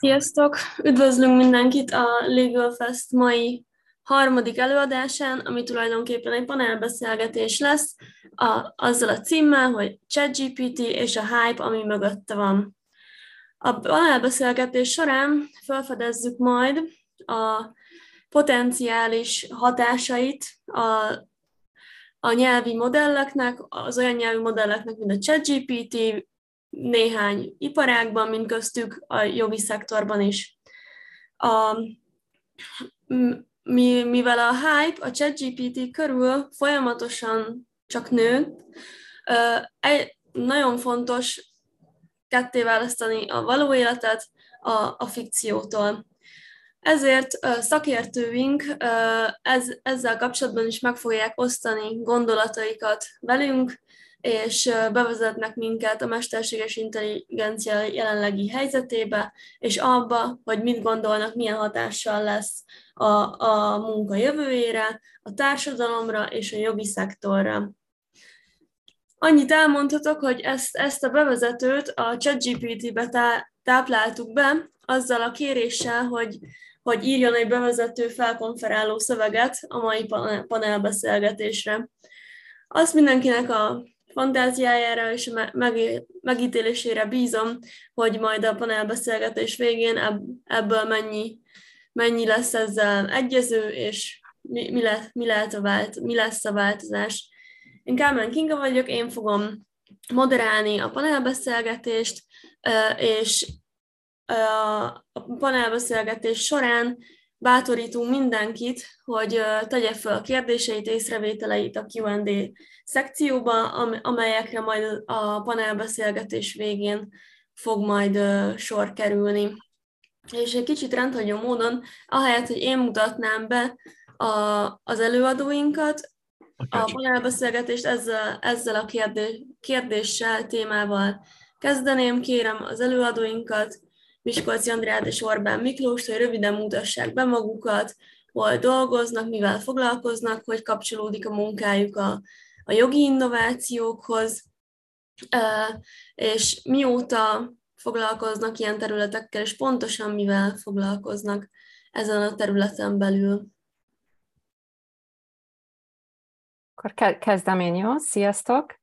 Sziasztok! Üdvözlünk mindenkit a Legal Fest mai harmadik előadásán, ami tulajdonképpen egy panelbeszélgetés lesz, a, azzal a címmel, hogy ChatGPT és a hype, ami mögötte van. A panelbeszélgetés során felfedezzük majd a potenciális hatásait a, a nyelvi modelleknek, az olyan nyelvi modelleknek, mint a ChatGPT, néhány iparágban, mint köztük a jogi szektorban is. A, mi, mivel a hype a ChatGPT körül folyamatosan csak nő, egy, nagyon fontos ketté választani a való életet a, a fikciótól. Ezért szakértőink ez, ezzel kapcsolatban is meg fogják osztani gondolataikat velünk, és bevezetnek minket a mesterséges intelligencia jelenlegi helyzetébe, és abba, hogy mit gondolnak, milyen hatással lesz a, a munka jövőjére, a társadalomra és a jogi szektorra. Annyit elmondhatok, hogy ezt, ezt a bevezetőt a ChatGPT-be tá, tápláltuk be, azzal a kéréssel, hogy, hogy írjon egy bevezető felkonferáló szöveget a mai panelbeszélgetésre. Azt mindenkinek a fantáziájára és megítélésére bízom, hogy majd a panelbeszélgetés végén ebből mennyi, mennyi lesz ezzel egyező, és mi, mi, le, mi, lehet a vált, mi lesz a változás. Én Kálmán Kinga vagyok, én fogom moderálni a panelbeszélgetést, és a panelbeszélgetés során bátorítunk mindenkit, hogy tegye fel a kérdéseit, észrevételeit a Q&A szekcióba, amelyekre majd a panelbeszélgetés végén fog majd sor kerülni. És egy kicsit rendhagyó módon, ahelyett, hogy én mutatnám be a, az előadóinkat, a panelbeszélgetést ezzel, ezzel a kérdés, kérdéssel, témával kezdeném. Kérem az előadóinkat, Miskolci Andrát és Orbán Miklós, hogy röviden mutassák be magukat, hol dolgoznak, mivel foglalkoznak, hogy kapcsolódik a munkájuk a, a jogi innovációkhoz, és mióta foglalkoznak ilyen területekkel, és pontosan mivel foglalkoznak ezen a területen belül. Akkor kezdem én, jó? Sziasztok!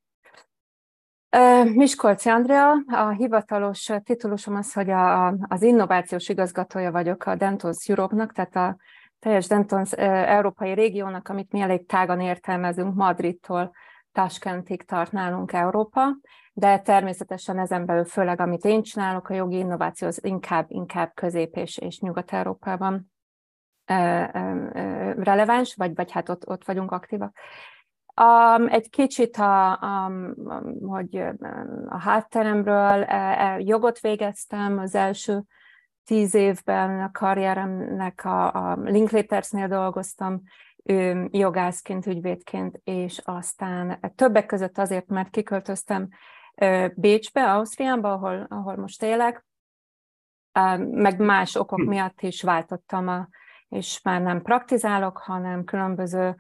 Miskolci Andrea, a hivatalos titulusom az, hogy a, az innovációs igazgatója vagyok a Dentons Europe-nak, tehát a teljes Dentons európai régiónak, amit mi elég tágan értelmezünk, Madridtól Taskentig tart nálunk Európa, de természetesen ezen belül főleg, amit én csinálok, a jogi innováció az inkább, inkább Közép- és, és Nyugat-Európában releváns, vagy, vagy hát ott, ott vagyunk aktívak. Um, egy kicsit, a, a, hogy a hátteremről e, e, jogot végeztem az első tíz évben a karrieremnek a, a Linklatersnél dolgoztam, jogászként, ügyvédként, és aztán többek között azért, mert kiköltöztem Bécsbe, Ausztriába, ahol, ahol most élek, meg más okok hm. miatt is váltottam, a, és már nem praktizálok, hanem különböző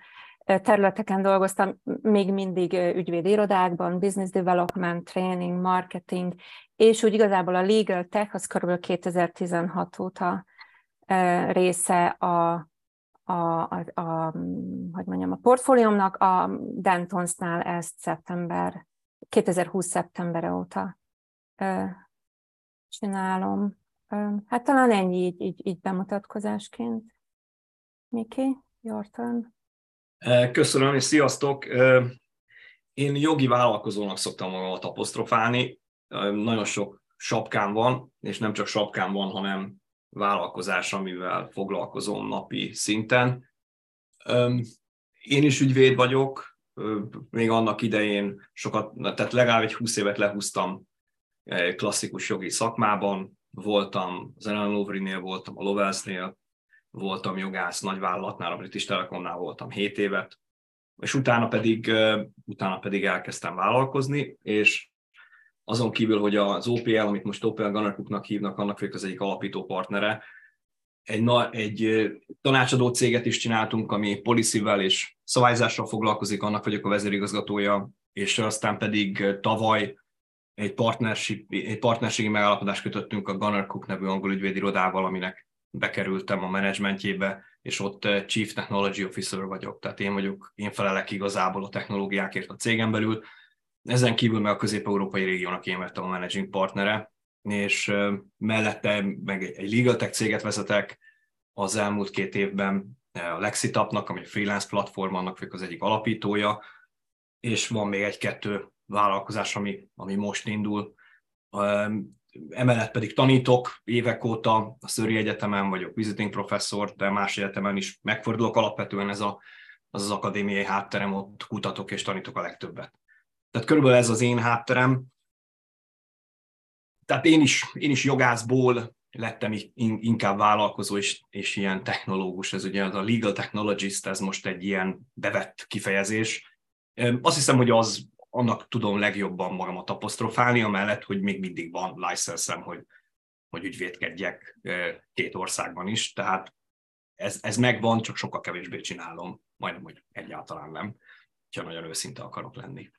területeken dolgoztam, még mindig ügyvédirodákban, business development, training, marketing, és úgy igazából a legal tech az kb. 2016 óta része a, a, a, a, hogy mondjam, a portfóliómnak, a Dentonsnál ezt szeptember, 2020 szeptembere óta csinálom. Hát talán ennyi így, így, így bemutatkozásként. Miki, your turn. Köszönöm, és sziasztok! Én jogi vállalkozónak szoktam magamat apostrofálni. Nagyon sok sapkám van, és nem csak sapkám van, hanem vállalkozás, amivel foglalkozom napi szinten. Én is ügyvéd vagyok, még annak idején sokat, tehát legalább egy 20 évet lehúztam klasszikus jogi szakmában, voltam az Ellen Lovrinél, voltam a Lovelsnél, voltam jogász nagyvállalatnál, a British Telekomnál voltam 7 évet, és utána pedig, utána pedig elkezdtem vállalkozni, és azon kívül, hogy az OPL, amit most OPL Gunner hívnak, annak vagyok az egyik alapító partnere, egy, na, egy tanácsadó céget is csináltunk, ami policy és szabályzással foglalkozik, annak vagyok a vezérigazgatója, és aztán pedig tavaly egy, partnership, egy partnerségi megállapodást kötöttünk a Gunnar Cook nevű angol ügyvédirodával, aminek bekerültem a menedzsmentjébe, és ott Chief Technology Officer vagyok, tehát én vagyok, én felelek igazából a technológiákért a cégen belül. Ezen kívül meg a közép-európai régiónak én vettem a managing partnere, és mellette meg egy legal tech céget vezetek az elmúlt két évben, a Lexitapnak, ami a freelance platform, annak vagyok az egyik alapítója, és van még egy-kettő vállalkozás, ami, ami most indul. Emellett pedig tanítok évek óta, a Szöri Egyetemen vagyok visiting professzor, de más egyetemen is megfordulok alapvetően ez a, az az akadémiai hátterem, ott kutatok és tanítok a legtöbbet. Tehát körülbelül ez az én hátterem. Tehát én is, én is jogászból lettem inkább vállalkozó és, és ilyen technológus. Ez ugye az a legal technologist, ez most egy ilyen bevett kifejezés. Azt hiszem, hogy az annak tudom legjobban magamat apostrofálni, amellett, hogy még mindig van licenszem, hogy, hogy ügyvédkedjek két országban is, tehát ez, ez megvan, csak sokkal kevésbé csinálom, majdnem, hogy egyáltalán nem, ha nagyon őszinte akarok lenni.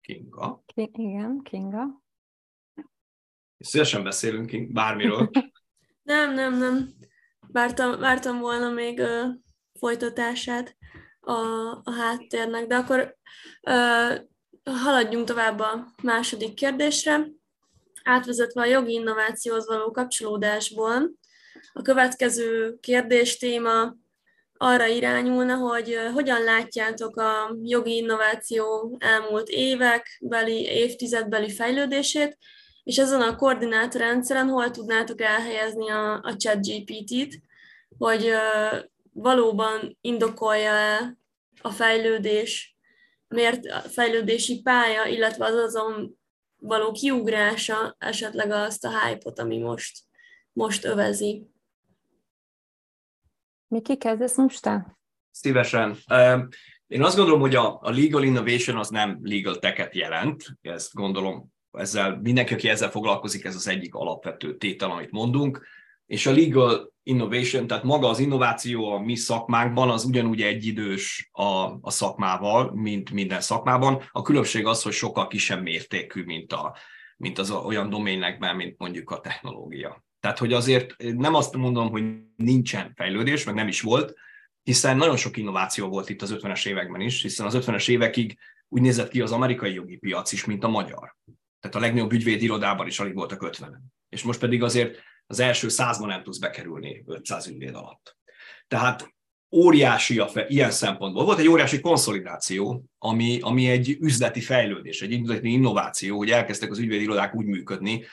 Kinga. Igen, Kinga. Szívesen beszélünk bármiről. nem, nem, nem. Vártam, vártam volna még uh, folytatását a, a háttérnek, de akkor uh, haladjunk tovább a második kérdésre. Átvezetve a jogi innovációhoz való kapcsolódásból, a következő kérdés téma arra irányulna, hogy hogyan látjátok a jogi innováció elmúlt évekbeli, évtizedbeli fejlődését, és ezen a koordinátorrendszeren hol tudnátok elhelyezni a, a chat GPT-t, hogy uh, valóban indokolja-e a fejlődés, miért a fejlődési pálya, illetve az azon való kiugrása esetleg azt a hype-ot, ami most, most övezi. Miki, kezdesz most te? Szívesen. Én azt gondolom, hogy a, a legal innovation az nem legal tech jelent, ezt gondolom ezzel mindenki, aki ezzel foglalkozik, ez az egyik alapvető tétel, amit mondunk, és a legal innovation, tehát maga az innováció a mi szakmánkban az ugyanúgy egyidős a, a szakmával, mint minden szakmában. A különbség az, hogy sokkal kisebb mértékű, mint, a, mint az olyan doménekben, mint mondjuk a technológia. Tehát, hogy azért nem azt mondom, hogy nincsen fejlődés, meg nem is volt, hiszen nagyon sok innováció volt itt az 50-es években is, hiszen az 50-es évekig úgy nézett ki az amerikai jogi piac is, mint a magyar. Tehát a legnagyobb ügyvéd irodában is alig voltak 50 És most pedig azért az első százban nem tudsz bekerülni 500 ügyvéd alatt. Tehát óriási a fe, ilyen szempontból. Volt egy óriási konszolidáció, ami, ami egy üzleti fejlődés, egy üzleti innováció, hogy elkezdtek az ügyvédirodák úgy működni,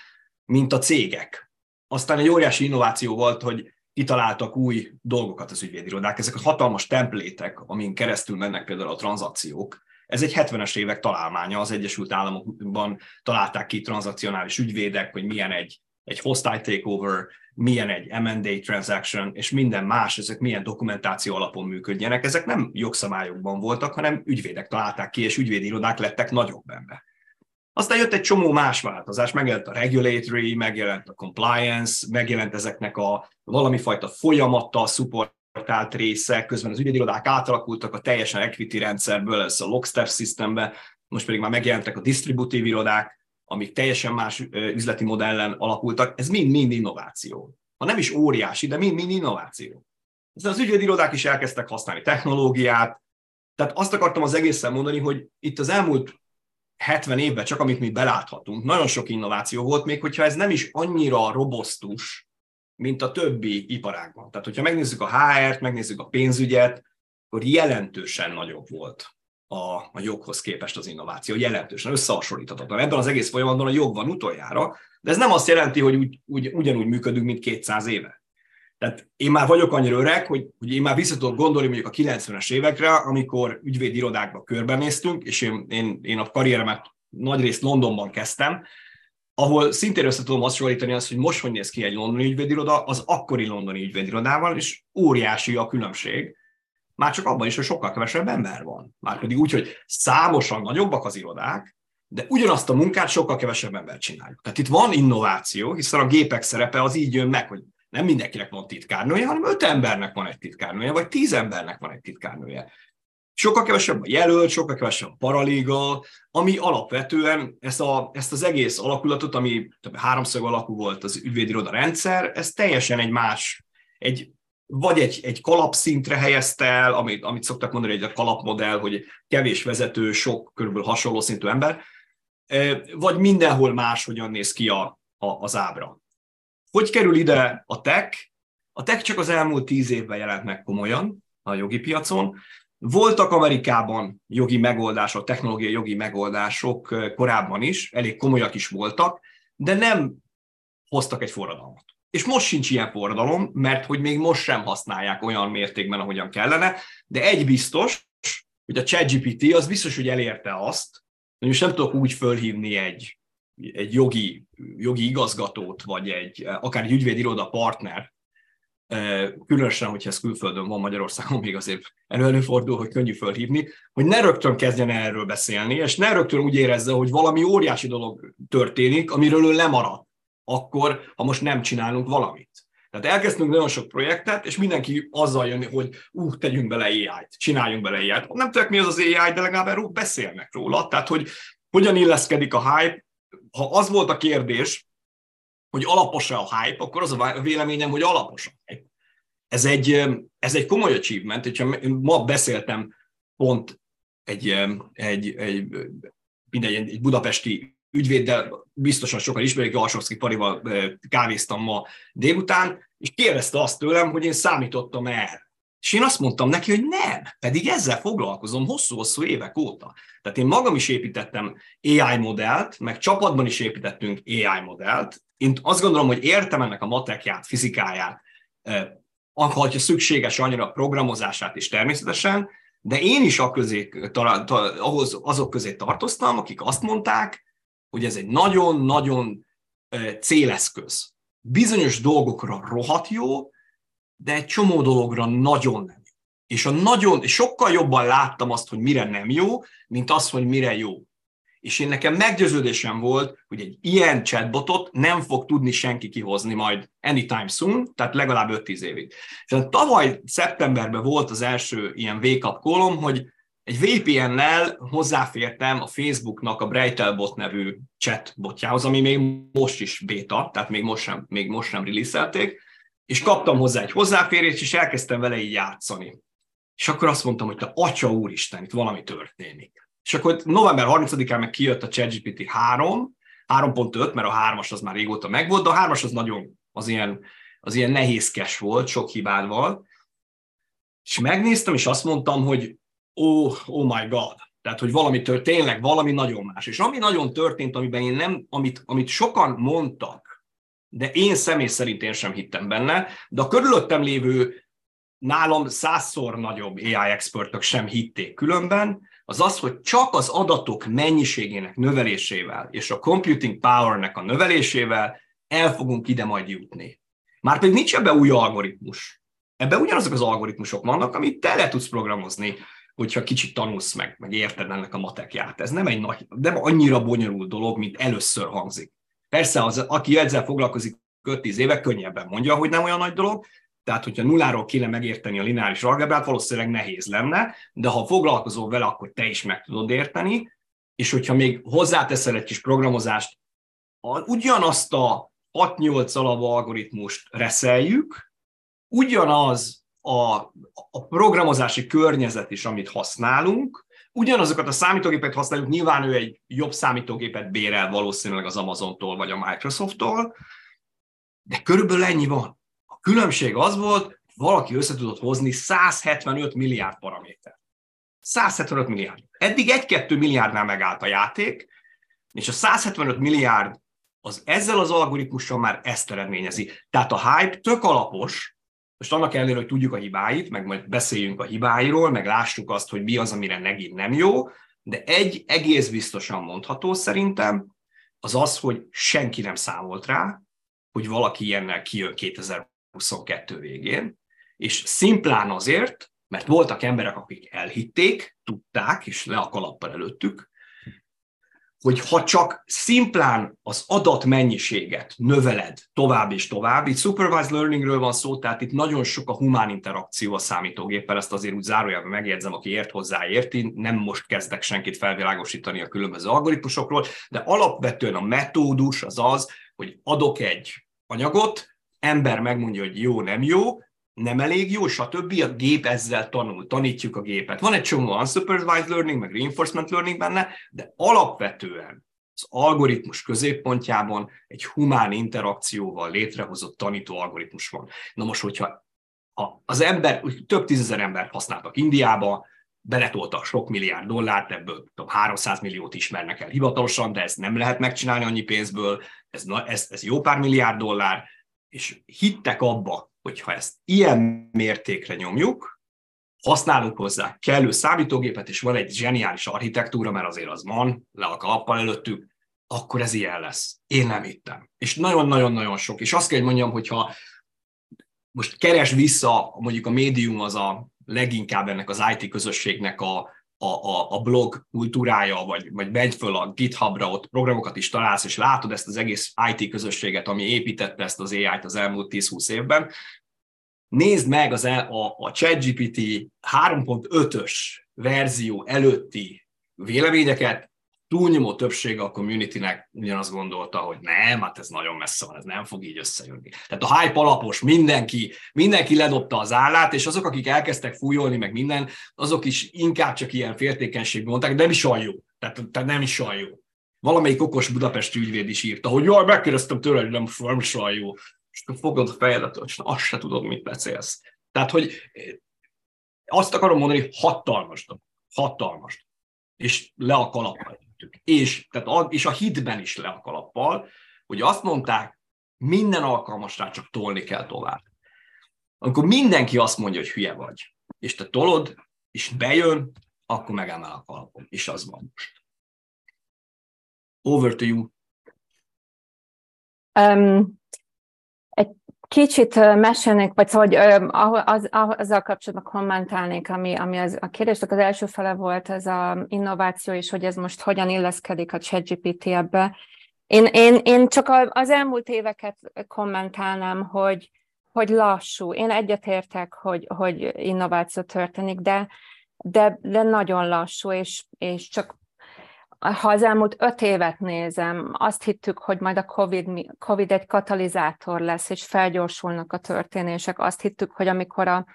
mint a cégek. Aztán egy óriási innováció volt, hogy kitaláltak új dolgokat az ügyvédirodák. Ezek a hatalmas templétek, amin keresztül mennek például a tranzakciók, ez egy 70-es évek találmánya, az Egyesült Államokban találták ki tranzakcionális ügyvédek, hogy milyen egy, egy hostile takeover, milyen egy M&A transaction, és minden más, ezek milyen dokumentáció alapon működjenek. Ezek nem jogszabályokban voltak, hanem ügyvédek találták ki, és ügyvédirodák lettek nagyobb ember. Aztán jött egy csomó más változás, megjelent a regulatory, megjelent a compliance, megjelent ezeknek a valami fajta folyamattal support importált része, közben az ügyedirodák átalakultak a teljesen equity rendszerből, ez a lockstep systembe, most pedig már megjelentek a disztributív irodák, amik teljesen más üzleti modellen alakultak, ez mind-mind innováció. Ha nem is óriási, de mind-mind innováció. Ezzel az ügyvédirodák is elkezdtek használni technológiát, tehát azt akartam az egészen mondani, hogy itt az elmúlt 70 évben, csak amit mi beláthatunk, nagyon sok innováció volt, még hogyha ez nem is annyira robosztus, mint a többi iparágban. Tehát, hogyha megnézzük a HR-t, megnézzük a pénzügyet, akkor jelentősen nagyobb volt a, a joghoz képest az innováció, jelentősen összehasonlíthatatlan. Ebben az egész folyamatban a jog van utoljára, de ez nem azt jelenti, hogy úgy, úgy, ugyanúgy működünk, mint 200 éve. Tehát én már vagyok annyira öreg, hogy, hogy én már vissza tudok gondolni mondjuk a 90-es évekre, amikor ügyvédirodákba körbenéztünk, és én, én, én a karrieremet nagyrészt Londonban kezdtem, ahol szintén össze tudom hasonlítani azt, hogy most hogy néz ki egy londoni ügyvédiroda, az akkori londoni ügyvédirodával, és óriási a különbség. Már csak abban is, hogy sokkal kevesebb ember van. Már pedig úgy, hogy számosan nagyobbak az irodák, de ugyanazt a munkát sokkal kevesebb ember csináljuk. Tehát itt van innováció, hiszen a gépek szerepe az így jön meg, hogy nem mindenkinek van titkárnője, hanem öt embernek van egy titkárnője, vagy tíz embernek van egy titkárnője. Sokkal kevesebb a jelölt, sokkal kevesebb a paralegal, ami alapvetően ezt, a, ezt az egész alakulatot, ami több háromszög alakú volt az ügyvédiroda rendszer, ez teljesen egy más, egy, vagy egy, egy kalapszintre helyezte el, amit, amit szoktak mondani, egy a kalapmodell, hogy kevés vezető, sok körülbelül hasonló szintű ember, vagy mindenhol más hogyan néz ki a, a, az ábra. Hogy kerül ide a tech? A tech csak az elmúlt tíz évben jelent meg komolyan a jogi piacon. Voltak Amerikában jogi megoldások, technológiai jogi megoldások korábban is, elég komolyak is voltak, de nem hoztak egy forradalmat. És most sincs ilyen forradalom, mert hogy még most sem használják olyan mértékben, ahogyan kellene, de egy biztos, hogy a ChatGPT az biztos, hogy elérte azt, hogy most nem tudok úgy fölhívni egy, egy jogi, jogi igazgatót, vagy egy, akár egy ügyvédiroda partner, különösen, hogyha ez külföldön van Magyarországon, még azért előfordul, hogy könnyű fölhívni, hogy ne rögtön kezdjen erről beszélni, és ne rögtön úgy érezze, hogy valami óriási dolog történik, amiről ő lemarad, akkor, ha most nem csinálunk valamit. Tehát elkezdtünk nagyon sok projektet, és mindenki azzal jön, hogy ú, tegyünk bele AI-t, csináljunk bele AI-t. Nem tudok, mi az az AI, de legalább erről beszélnek róla. Tehát, hogy hogyan illeszkedik a hype. Ha az volt a kérdés, hogy alapos a hype, akkor az a véleményem, hogy alapos a hype. Ez egy, ez egy komoly achievement, hogyha ma beszéltem pont egy, egy, egy, mindegy, egy budapesti ügyvéddel, biztosan sokan ismerik, Alsovszki Parival kávéztam ma délután, és kérdezte azt tőlem, hogy én számítottam erre. És én azt mondtam neki, hogy nem, pedig ezzel foglalkozom hosszú-hosszú évek óta. Tehát én magam is építettem AI modellt, meg csapatban is építettünk AI modellt. Én azt gondolom, hogy értem ennek a matekját, fizikáját, ha szükséges annyira a programozását is természetesen, de én is azok közé tartoztam, akik azt mondták, hogy ez egy nagyon-nagyon céleszköz. Bizonyos dolgokra rohadt jó, de egy csomó dologra nagyon nem. És a nagyon, sokkal jobban láttam azt, hogy mire nem jó, mint azt, hogy mire jó. És én nekem meggyőződésem volt, hogy egy ilyen chatbotot nem fog tudni senki kihozni majd anytime soon, tehát legalább 5-10 évig. És tavaly szeptemberben volt az első ilyen wake-up call hogy egy VPN-nel hozzáfértem a Facebooknak a Breitelbot nevű chatbotjához, ami még most is beta, tehát még most sem, még most sem release és kaptam hozzá egy hozzáférést, és elkezdtem vele így játszani. És akkor azt mondtam, hogy te atya úristen, itt valami történik. És akkor november 30-án meg kijött a ChatGPT 3, 3.5, mert a 3-as az már régóta megvolt, de a 3-as az nagyon, az ilyen, az ilyen nehézkes volt, sok hibádval. És megnéztem, és azt mondtam, hogy oh, oh my god, tehát, hogy valami tört, tényleg valami nagyon más. És ami nagyon történt, amiben én nem, amit, amit sokan mondtak, de én személy szerint én sem hittem benne, de a körülöttem lévő nálam százszor nagyobb AI expertök sem hitték különben, az az, hogy csak az adatok mennyiségének növelésével és a computing powernek a növelésével el fogunk ide majd jutni. Márpedig nincs ebbe új algoritmus. Ebben ugyanazok az algoritmusok vannak, amit te le tudsz programozni hogyha kicsit tanulsz meg, meg érted ennek a matekját. Ez nem egy nagy, nem annyira bonyolult dolog, mint először hangzik. Persze, az, aki ezzel foglalkozik 5-10 éve, könnyebben mondja, hogy nem olyan nagy dolog, tehát, hogyha nulláról kéne megérteni a lineáris algebrát, valószínűleg nehéz lenne, de ha foglalkozol vele, akkor te is meg tudod érteni, és hogyha még hozzáteszel egy kis programozást, ugyanazt a 6-8 alap algoritmust reszeljük, ugyanaz a, a programozási környezet is, amit használunk, ugyanazokat a számítógépet használjuk, nyilván ő egy jobb számítógépet bérel valószínűleg az Amazontól vagy a Microsofttól, de körülbelül ennyi van. Különbség az volt, valaki össze tudott hozni 175 milliárd paraméter. 175 milliárd. Eddig 1-2 milliárdnál megállt a játék, és a 175 milliárd az ezzel az algoritmussal már ezt eredményezi. Tehát a hype tök alapos, most annak ellenére, hogy tudjuk a hibáit, meg majd beszéljünk a hibáiról, meg lássuk azt, hogy mi az, amire megint nem jó, de egy egész biztosan mondható szerintem, az az, hogy senki nem számolt rá, hogy valaki ilyennel kijön 2022 végén, és szimplán azért, mert voltak emberek, akik elhitték, tudták, és le a kalappal előttük, hogy ha csak szimplán az adatmennyiséget növeled tovább és tovább, itt supervised learningről van szó, tehát itt nagyon sok a humán interakció a számítógéppel, ezt azért úgy zárójelben megjegyzem, aki ért hozzá érti, nem most kezdek senkit felvilágosítani a különböző algoritmusokról, de alapvetően a metódus az az, hogy adok egy anyagot, ember megmondja, hogy jó, nem jó, nem elég jó, stb. A gép ezzel tanul, tanítjuk a gépet. Van egy csomó unsupervised learning, meg reinforcement learning benne, de alapvetően az algoritmus középpontjában egy humán interakcióval létrehozott tanító algoritmus van. Na most, hogyha az ember, több tízezer embert használtak Indiába, beletoltak sok milliárd dollárt, ebből tudom, 300 milliót ismernek el hivatalosan, de ezt nem lehet megcsinálni annyi pénzből, ez, ez, ez jó pár milliárd dollár, és hittek abba, hogy ha ezt ilyen mértékre nyomjuk, használunk hozzá kellő számítógépet, és van egy zseniális architektúra, mert azért az van, le a kalappal előttük, akkor ez ilyen lesz. Én nem hittem. És nagyon-nagyon-nagyon sok. És azt kell, hogy mondjam, hogyha most keres vissza, mondjuk a médium az a leginkább ennek az IT közösségnek a, a, a, a blog kultúrája, vagy, vagy menj föl a GitHubra, ott programokat is találsz, és látod ezt az egész IT közösséget, ami építette ezt az AI-t az elmúlt 10-20 évben. Nézd meg az, a, a ChatGPT 3.5-ös verzió előtti véleményeket, túlnyomó többsége a communitynek ugyanazt gondolta, hogy nem, hát ez nagyon messze van, ez nem fog így összejönni. Tehát a hype alapos, mindenki, mindenki ledobta az állát, és azok, akik elkezdtek fújolni, meg minden, azok is inkább csak ilyen féltékenység mondták, de nem is olyan jó. Tehát, tehát nem is olyan jó. Valamelyik okos budapesti ügyvéd is írta, hogy jaj, megkérdeztem tőle, hogy nem, nem is olyan jó. És fogod a fejedet, és azt se tudod, mit beszélsz. Tehát, hogy azt akarom mondani, hatalmas dolog. Hatalmas. És le a kalappal előttük. És, tehát a, és a hitben is le a kalappal, hogy azt mondták, minden alkalmasra csak tolni kell tovább. Amikor mindenki azt mondja, hogy hülye vagy, és te tolod, és bejön, akkor megemel a kalapom. És az van most. Over to you. Um, kicsit mesélnék, vagy szóval, hogy az, azzal kapcsolatban kommentálnék, ami, ami az, a kérdésnek az első fele volt, ez az innováció, és hogy ez most hogyan illeszkedik a ChatGPT ebbe. Én, én, én csak az elmúlt éveket kommentálnám, hogy, hogy lassú. Én egyetértek, hogy, hogy innováció történik, de, de, de nagyon lassú, és, és csak ha az elmúlt öt évet nézem, azt hittük, hogy majd a COVID, COVID egy katalizátor lesz, és felgyorsulnak a történések. Azt hittük, hogy amikor a,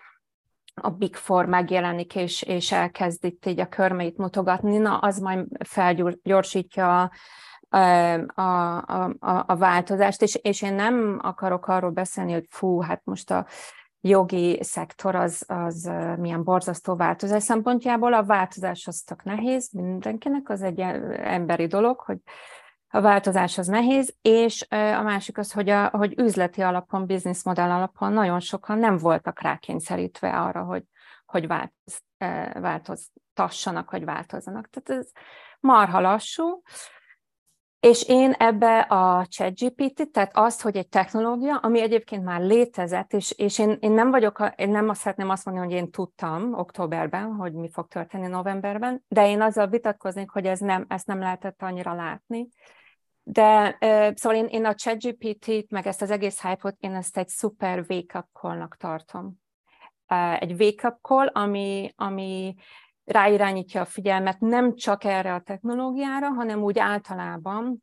a Big Four megjelenik, és, és elkezd itt így a körmeit mutogatni, na, az majd felgyorsítja a, a, a, a, a változást, és, és én nem akarok arról beszélni, hogy fú, hát most a jogi szektor az, az milyen borzasztó változás szempontjából. A változás az tök nehéz mindenkinek, az egy emberi dolog, hogy a változás az nehéz, és a másik az, hogy, a, hogy üzleti alapon, bizniszmodell alapon nagyon sokan nem voltak rákényszerítve arra, hogy, hogy változ, változtassanak, hogy változzanak. Tehát ez marha lassú, és én ebbe a ChatGPT, tehát azt, hogy egy technológia, ami egyébként már létezett, és, és én, én nem vagyok, én nem azt szeretném azt mondani, hogy én tudtam októberben, hogy mi fog történni novemberben, de én azzal vitatkoznék, hogy ez nem, ezt nem lehetett annyira látni. De szóval én, én a ChatGPT-t, meg ezt az egész hype-ot, én ezt egy szuper wake-up call-nak tartom. Egy wake-up call, ami, ami ráirányítja a figyelmet nem csak erre a technológiára, hanem úgy általában,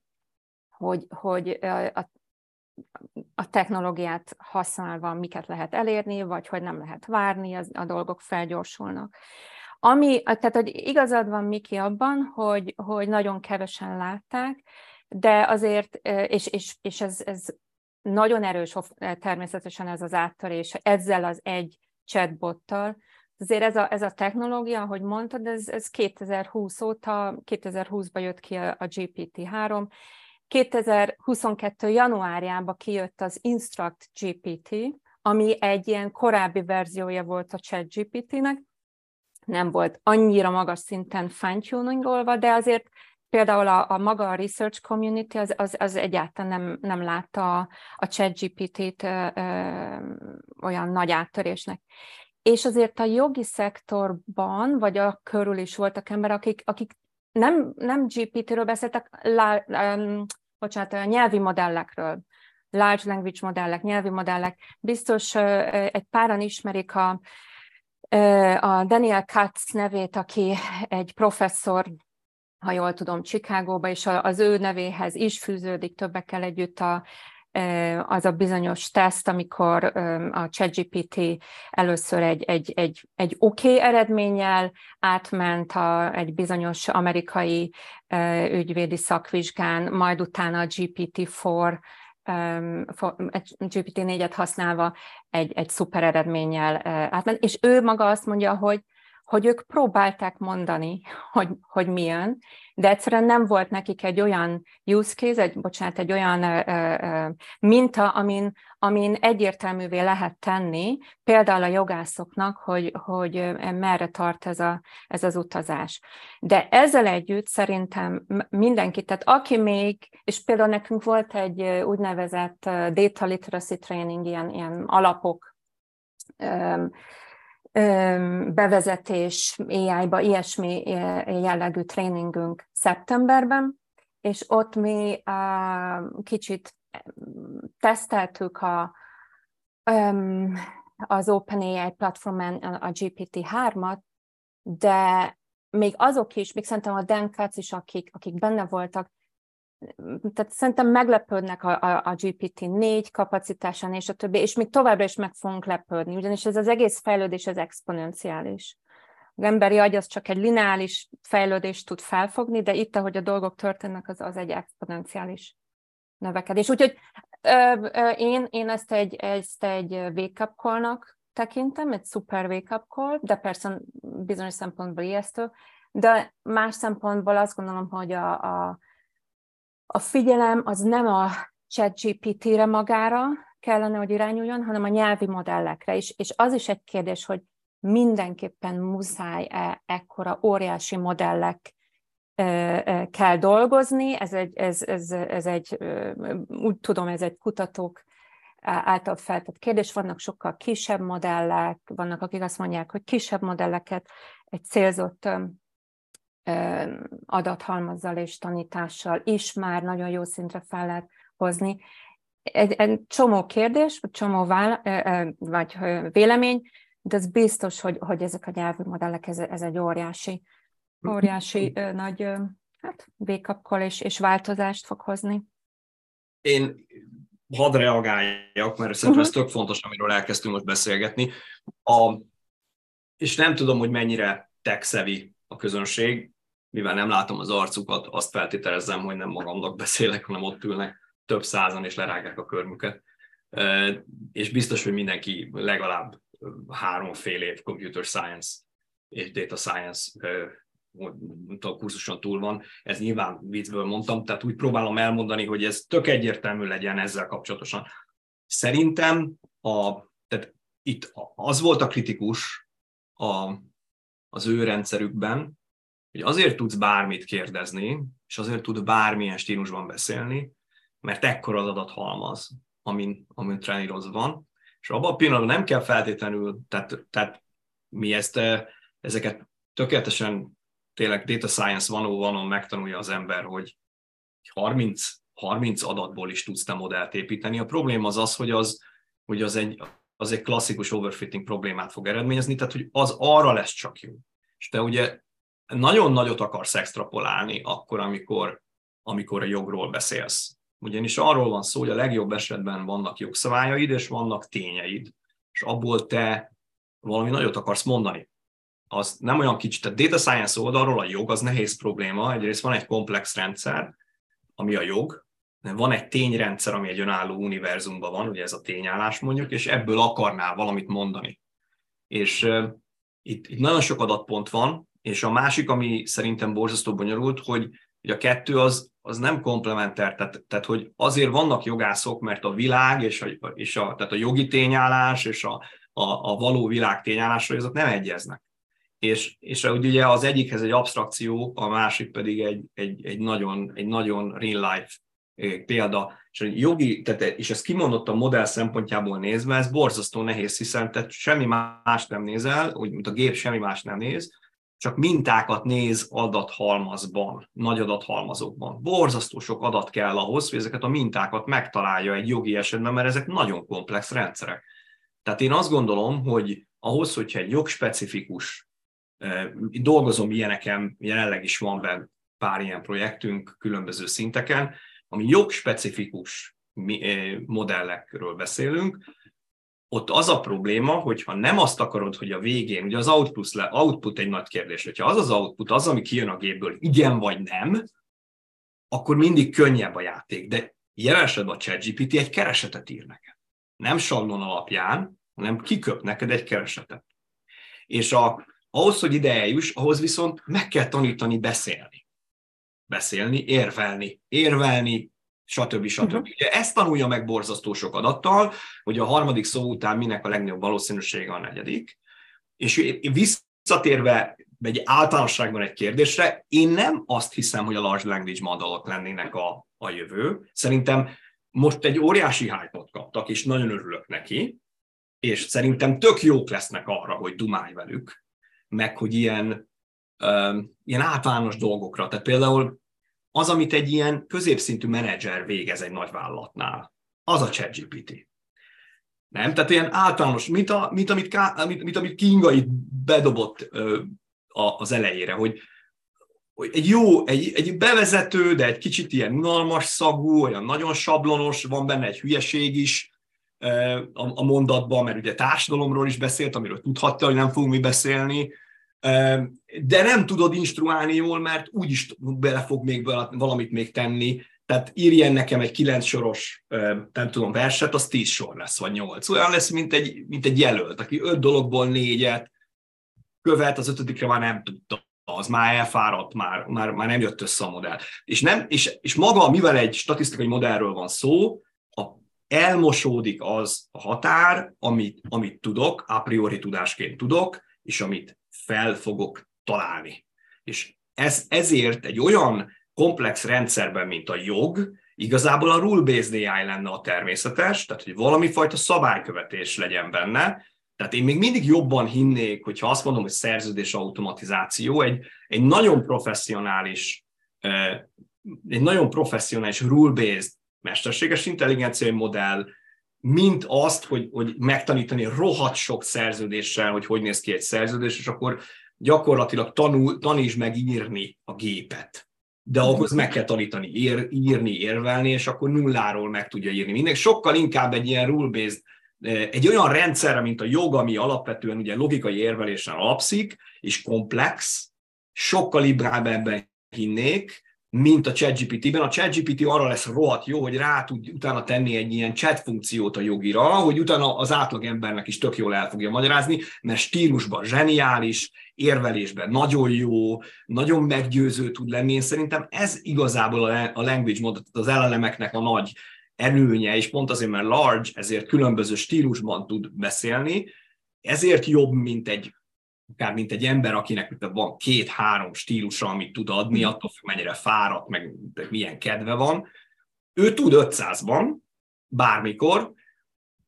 hogy, hogy a, a technológiát használva miket lehet elérni, vagy hogy nem lehet várni, az, a dolgok felgyorsulnak. Ami, tehát, hogy igazad van Miki abban, hogy, hogy nagyon kevesen látták, de azért, és, és, és ez, ez nagyon erős természetesen ez az áttörés ezzel az egy chatbottal, Azért ez a, ez a technológia, ahogy mondtad, ez, ez 2020 óta, 2020-ban jött ki a, a GPT-3, 2022. januárjában kijött az Instruct GPT, ami egy ilyen korábbi verziója volt a Chat GPT-nek, nem volt annyira magas szinten fine-tuningolva, de azért például a, a maga a research community az, az, az egyáltalán nem, nem látta a, a ChatGPT-t ö, ö, olyan nagy áttörésnek. És azért a jogi szektorban, vagy a körül is voltak emberek, akik, akik nem, nem GPT-ről beszéltek, lá, um, bocsánat, a nyelvi modellekről, large language modellek, nyelvi modellek. Biztos uh, egy páran ismerik a, uh, a Daniel Katz nevét, aki egy professzor, ha jól tudom, Chicagóba, és az ő nevéhez is fűződik többekkel együtt a az a bizonyos teszt, amikor a ChatGPT először egy, egy, egy, egy oké okay eredménnyel átment a, egy bizonyos amerikai ügyvédi szakvizsgán, majd utána a GPT-4 GPT-4-et használva egy, egy szuper eredménnyel átment, és ő maga azt mondja, hogy hogy ők próbálták mondani, hogy, hogy milyen, de egyszerűen nem volt nekik egy olyan use case, egy, bocsánat, egy olyan ö, ö, minta, amin, amin egyértelművé lehet tenni, például a jogászoknak, hogy, hogy merre tart ez, a, ez az utazás. De ezzel együtt szerintem mindenki, tehát aki még, és például nekünk volt egy úgynevezett data literacy training, ilyen, ilyen alapok, bevezetés AI-ba, ilyesmi jellegű tréningünk szeptemberben, és ott mi kicsit teszteltük a, az OpenAI platformon a GPT-3-at, de még azok is, még szerintem a Dan Katz is, akik, akik benne voltak, tehát szerintem meglepődnek a, a, a GPT-4 kapacitásán és a többi, és még továbbra is meg fogunk lepődni, ugyanis ez az egész fejlődés az exponenciális. Az emberi agy az csak egy lineális fejlődést tud felfogni, de itt, ahogy a dolgok történnek, az, az egy exponenciális növekedés. Úgyhogy ö, ö, én, én ezt egy, ezt egy wake-up call-nak tekintem, egy szuper wake-up call, de persze bizonyos szempontból ijesztő, de más szempontból azt gondolom, hogy a, a a figyelem az nem a chat GPT-re magára kellene, hogy irányuljon, hanem a nyelvi modellekre is. És az is egy kérdés, hogy mindenképpen muszáj-e ekkora óriási modellek kell dolgozni. Ez egy, ez, ez, ez egy, úgy tudom, ez egy kutatók által feltett kérdés. Vannak sokkal kisebb modellek, vannak, akik azt mondják, hogy kisebb modelleket egy célzott adathalmazzal és tanítással is már nagyon jó szintre fel lehet hozni. Egy, egy csomó kérdés, vagy csomó vála, vagy vélemény, de ez biztos, hogy, hogy ezek a nyelvi modellek, ez, ez egy óriási, óriási nagy hát, wake és, és változást fog hozni. Én hadd reagáljak, mert szerintem ez mhm. tök fontos, amiről elkezdtünk most beszélgetni. A, és nem tudom, hogy mennyire tech a közönség, mivel nem látom az arcukat, azt feltételezem, hogy nem magamnak beszélek, hanem ott ülnek több százan, és lerágják a körmüket. És biztos, hogy mindenki legalább három fél év computer science és data science a kurzuson túl van. Ez nyilván viccből mondtam, tehát úgy próbálom elmondani, hogy ez tök egyértelmű legyen ezzel kapcsolatosan. Szerintem a, tehát itt az volt a kritikus a, az ő rendszerükben, hogy azért tudsz bármit kérdezni, és azért tud bármilyen stílusban beszélni, mert ekkora az adathalmaz, amin, amin trenírozva van, és abban a pillanatban nem kell feltétlenül, tehát, tehát mi ezt, eh, ezeket tökéletesen tényleg data science van on megtanulja az ember, hogy 30, 30 adatból is tudsz te modellt építeni. A probléma az az, hogy az, hogy az egy, az egy klasszikus overfitting problémát fog eredményezni, tehát hogy az arra lesz csak jó. És te ugye nagyon nagyot akarsz extrapolálni akkor, amikor, amikor a jogról beszélsz. Ugyanis arról van szó, hogy a legjobb esetben vannak jogszabályaid, és vannak tényeid, és abból te valami nagyot akarsz mondani. Az nem olyan kicsit, tehát data science oldalról a jog az nehéz probléma, egyrészt van egy komplex rendszer, ami a jog, van egy tényrendszer, ami egy önálló univerzumban van, ugye ez a tényállás mondjuk, és ebből akarnál valamit mondani. És uh, itt, itt nagyon sok adatpont van, és a másik, ami szerintem borzasztó bonyolult, hogy, hogy a kettő az, az nem komplementer, tehát, tehát hogy azért vannak jogászok, mert a világ és a, és a, tehát a jogi tényállás és a, a, a való világ tényállásra azok nem egyeznek. És, és ugye az egyikhez egy abstrakció, a másik pedig egy, egy, egy, nagyon, egy nagyon real life példa. És jogi, tehát, és ezt kimondott a modell szempontjából nézve, ez borzasztó nehéz, hiszen tehát semmi más nem nézel, úgy, mint a gép semmi más nem néz, csak mintákat néz adathalmazban, nagy adathalmazokban. Borzasztó sok adat kell ahhoz, hogy ezeket a mintákat megtalálja egy jogi esetben, mert ezek nagyon komplex rendszerek. Tehát én azt gondolom, hogy ahhoz, hogyha egy jogspecifikus, dolgozom ilyeneken, jelenleg is van benne pár ilyen projektünk különböző szinteken, ami jogspecifikus modellekről beszélünk, ott az a probléma, hogyha nem azt akarod, hogy a végén, ugye az output, le, output egy nagy kérdés, hogyha az az output, az, ami kijön a gépből, igen vagy nem, akkor mindig könnyebb a játék. De jelen a ChatGPT egy keresetet ír neked. Nem sablon alapján, hanem kiköp neked egy keresetet. És a, ahhoz, hogy ide eljuss, ahhoz viszont meg kell tanítani beszélni. Beszélni, érvelni. Érvelni, stb. stb. Uh-huh. Ugye ezt tanulja meg borzasztó sok adattal, hogy a harmadik szó után minek a legnagyobb valószínűsége a negyedik. És visszatérve egy általánosságban egy kérdésre, én nem azt hiszem, hogy a large language modelok lennének a, a jövő. Szerintem most egy óriási hype kaptak, és nagyon örülök neki, és szerintem tök jók lesznek arra, hogy dumálj velük, meg hogy ilyen, um, ilyen általános dolgokra. Tehát például az, amit egy ilyen középszintű menedzser végez egy nagy vállalatnál, az a ChatGPT. Nem? Tehát ilyen általános, mint, a, mint, amit, mint, mint amit Kinga itt bedobott ö, a, az elejére, hogy, hogy egy jó, egy, egy bevezető, de egy kicsit ilyen unalmas szagú, olyan nagyon sablonos, van benne egy hülyeség is ö, a, a mondatban, mert ugye társadalomról is beszélt, amiről tudhatta, hogy nem fogunk mi beszélni, de nem tudod instruálni jól, mert úgyis bele fog még valamit még tenni, tehát írjen nekem egy kilenc soros, nem tudom, verset, az tíz sor lesz, vagy nyolc. Olyan lesz, mint egy, mint egy jelölt, aki öt dologból négyet követ, az ötödikre már nem tudta az már elfáradt, már, már, már nem jött össze a modell. És, nem, és, és maga, mivel egy statisztikai modellről van szó, a, elmosódik az a határ, amit, amit tudok, a priori tudásként tudok, és amit fel fogok találni. És ez, ezért egy olyan komplex rendszerben, mint a jog, igazából a rule-based AI lenne a természetes, tehát hogy valami fajta szabálykövetés legyen benne, tehát én még mindig jobban hinnék, hogyha azt mondom, hogy szerződés automatizáció, egy, egy nagyon professzionális, egy nagyon professzionális rule-based mesterséges intelligenciai modell, mint azt, hogy, hogy megtanítani rohadt sok szerződéssel, hogy hogy néz ki egy szerződés, és akkor gyakorlatilag tanul, tanítsd meg írni a gépet. De ahhoz meg kell tanítani ér, írni, érvelni, és akkor nulláról meg tudja írni. Mindenki sokkal inkább egy ilyen rule-based, eh, egy olyan rendszerre, mint a jog, ami alapvetően ugye logikai érvelésen alapszik, és komplex, sokkal inkább ebben hinnék, mint a ChatGPT-ben. A ChatGPT arra lesz rohadt jó, hogy rá tud utána tenni egy ilyen chat funkciót a jogira, hogy utána az átlagembernek is tök jól el fogja magyarázni, mert stílusban zseniális, érvelésben nagyon jó, nagyon meggyőző tud lenni. Én szerintem ez igazából a language mod, az elelemeknek a nagy erőnye, és pont azért, mert large, ezért különböző stílusban tud beszélni, ezért jobb, mint egy akár mint egy ember, akinek van két-három stílusa, amit tud adni, hmm. attól függ, mennyire fáradt, meg milyen kedve van. Ő tud 500-ban, bármikor,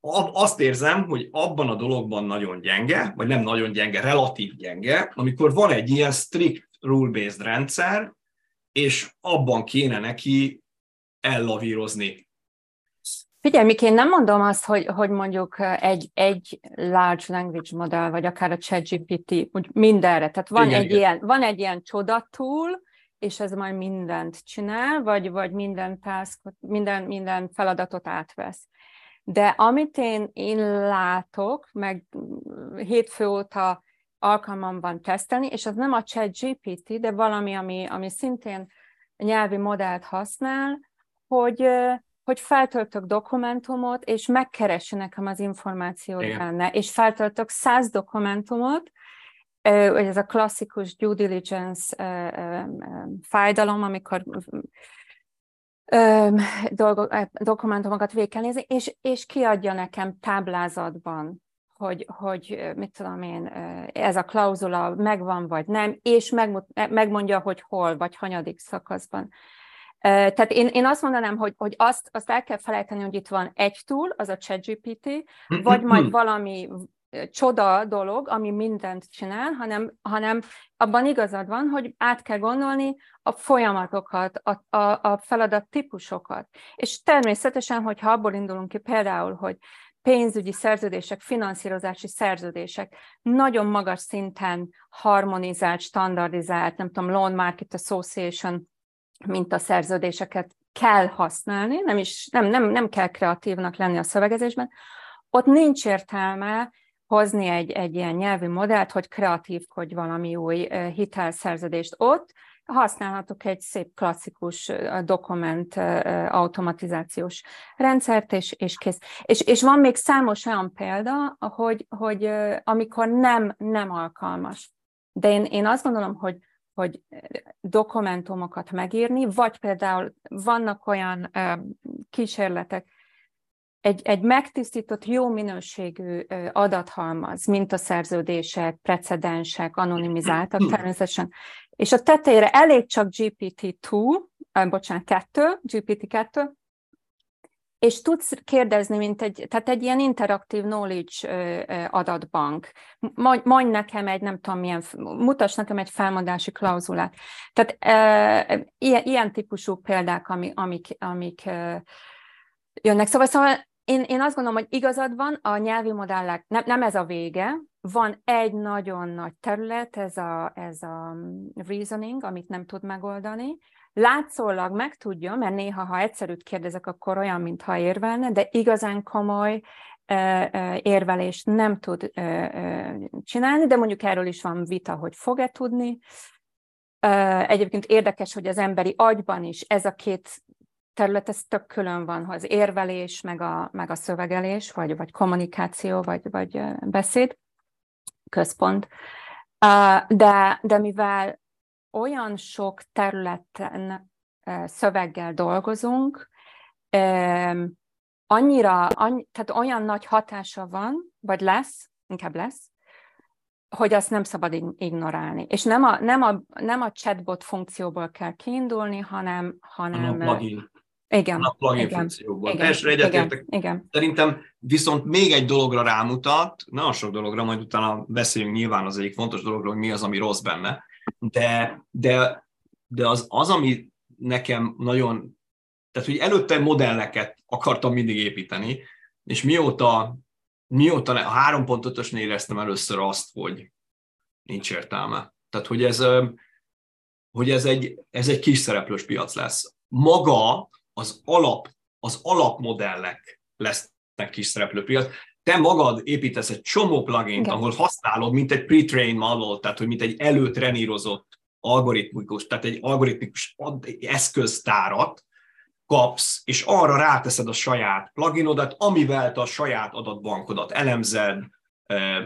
azt érzem, hogy abban a dologban nagyon gyenge, vagy nem nagyon gyenge, relatív gyenge, amikor van egy ilyen strict rule-based rendszer, és abban kéne neki ellavírozni Figyelj, Miki, én nem mondom azt, hogy, hogy mondjuk egy, egy large language model, vagy akár a ChatGPT, úgy mindenre. Tehát van igen, egy, igen. Ilyen, van egy ilyen csodatúl, és ez majd mindent csinál, vagy, vagy minden taskot, minden, minden feladatot átvesz. De amit én, én látok, meg hétfő óta alkalmam van tesztelni, és az nem a ChatGPT, de valami, ami, ami szintén nyelvi modellt használ, hogy hogy feltöltök dokumentumot, és megkeresi nekem az információt Igen. benne, és feltöltök száz dokumentumot, hogy ez a klasszikus due diligence fájdalom, amikor dolgok, dokumentumokat végig kell nézni, és, és kiadja nekem táblázatban, hogy, hogy mit tudom én, ez a klauzula megvan vagy nem, és megmondja, hogy hol, vagy hanyadik szakaszban. Tehát én, én azt mondanám, hogy, hogy azt, azt el kell felejteni, hogy itt van egy tool, az a ChatGPT, vagy majd valami csoda dolog, ami mindent csinál, hanem, hanem abban igazad van, hogy át kell gondolni a folyamatokat, a, a, a feladat típusokat. És természetesen, hogyha abból indulunk ki például, hogy pénzügyi szerződések, finanszírozási szerződések nagyon magas szinten harmonizált, standardizált, nem tudom, Loan Market Association mint a szerződéseket kell használni, nem, is, nem, nem, nem kell kreatívnak lenni a szövegezésben, ott nincs értelme hozni egy, egy ilyen nyelvi modellt, hogy kreatívkodj valami új hitelszerződést ott, használhatok egy szép klasszikus dokument automatizációs rendszert, és, és kész. És, és van még számos olyan példa, hogy, hogy amikor nem, nem alkalmas. De én, én azt gondolom, hogy, hogy dokumentumokat megírni, vagy például vannak olyan kísérletek, egy, egy megtisztított, jó minőségű adathalmaz, mint a szerződések, precedensek, anonimizáltak természetesen, és a tetejére elég csak GPT-2, bocsánat, 2, GPT-2, és tudsz kérdezni, mint egy, tehát egy ilyen interaktív knowledge adatbank. Mondj nekem egy, nem tudom milyen, mutass nekem egy felmondási klauzulát. Tehát ilyen, ilyen típusú példák, amik, amik e, jönnek. Szóval, szóval én, én azt gondolom, hogy igazad van, a nyelvi modellek, nem, nem ez a vége, van egy nagyon nagy terület, ez a, ez a reasoning, amit nem tud megoldani. Látszólag meg tudja, mert néha, ha egyszerűt kérdezek, akkor olyan, mintha érvelne, de igazán komoly érvelést nem tud csinálni, de mondjuk erről is van vita, hogy fog-e tudni. Egyébként érdekes, hogy az emberi agyban is ez a két terület, ez tök külön van, az érvelés, meg a, meg a szövegelés, vagy, vagy kommunikáció, vagy, vagy beszéd központ. De, de mivel olyan sok területen szöveggel dolgozunk, annyira, annyi, tehát olyan nagy hatása van, vagy lesz, inkább lesz, hogy azt nem szabad ignorálni. És nem a, nem a, nem a chatbot funkcióból kell kiindulni, hanem... hanem a plugin. Igen. A plugin igen, funkcióból. Igen, Teljesen egyetértek. Igen, igen. Szerintem viszont még egy dologra rámutat, nagyon sok dologra, majd utána beszéljünk nyilván az egyik fontos dologról, hogy mi az, ami rossz benne, de, de, de az, az, ami nekem nagyon, tehát hogy előtte modelleket akartam mindig építeni, és mióta, mióta a 3.5-ösnél éreztem először azt, hogy nincs értelme. Tehát, hogy ez, hogy ez egy, ez egy kis szereplős piac lesz. Maga az alap, az alapmodellek lesznek kis szereplő piac. Te magad építesz egy csomó plugin ahol használod, mint egy pre-trained model, tehát hogy mint egy előtrenírozott algoritmikus, tehát egy algoritmikus eszköztárat kapsz, és arra ráteszed a saját pluginodat, amivel te a saját adatbankodat elemzed,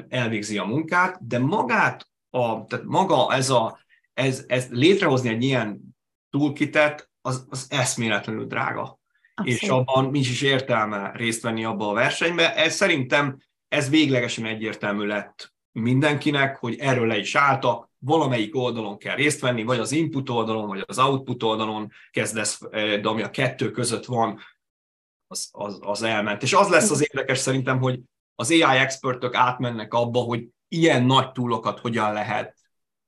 elvégzi a munkát, de magát, a, tehát maga ez a, ez, ez létrehozni egy ilyen toolkitet, az, az eszméletlenül drága. Abszolút. És abban nincs is értelme részt venni abba a versenybe. Ez szerintem ez véglegesen egyértelmű lett mindenkinek, hogy erről le is álltak, valamelyik oldalon kell részt venni, vagy az input oldalon, vagy az output oldalon kezdesz, eh, de ami a kettő között van, az, az, az elment. És az lesz az érdekes szerintem, hogy az AI expertök átmennek abba, hogy ilyen nagy túlokat hogyan lehet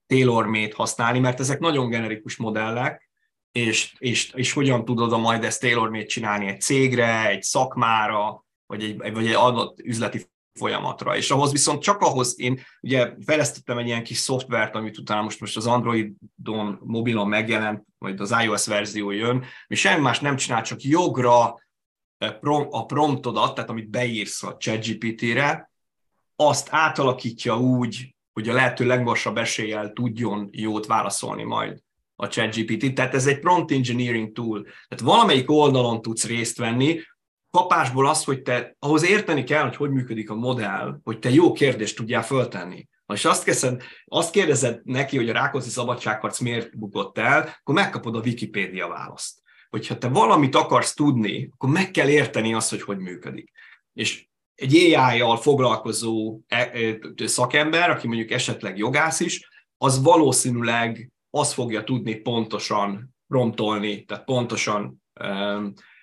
tailor használni, mert ezek nagyon generikus modellek, és, és, és hogyan tudod a majd ezt tailor csinálni egy cégre, egy szakmára, vagy egy, vagy egy adott üzleti folyamatra. És ahhoz viszont csak ahhoz, én ugye fejlesztettem egy ilyen kis szoftvert, amit utána most, most az Androidon, mobilon megjelent, vagy az iOS verzió jön, és semmi más nem csinál, csak jogra eh, a promptodat, tehát amit beírsz a ChatGPT-re, azt átalakítja úgy, hogy a lehető legmagasabb eséllyel tudjon jót válaszolni majd a ChatGPT, tehát ez egy prompt engineering tool. Tehát valamelyik oldalon tudsz részt venni, kapásból az, hogy te ahhoz érteni kell, hogy hogy működik a modell, hogy te jó kérdést tudjál föltenni. És azt, kezded, azt kérdezed neki, hogy a Rákóczi szabadságharc miért bukott el, akkor megkapod a Wikipédia választ. Hogyha te valamit akarsz tudni, akkor meg kell érteni azt, hogy hogy működik. És egy AI-jal foglalkozó e, e, szakember, aki mondjuk esetleg jogász is, az valószínűleg azt fogja tudni pontosan promptolni, tehát pontosan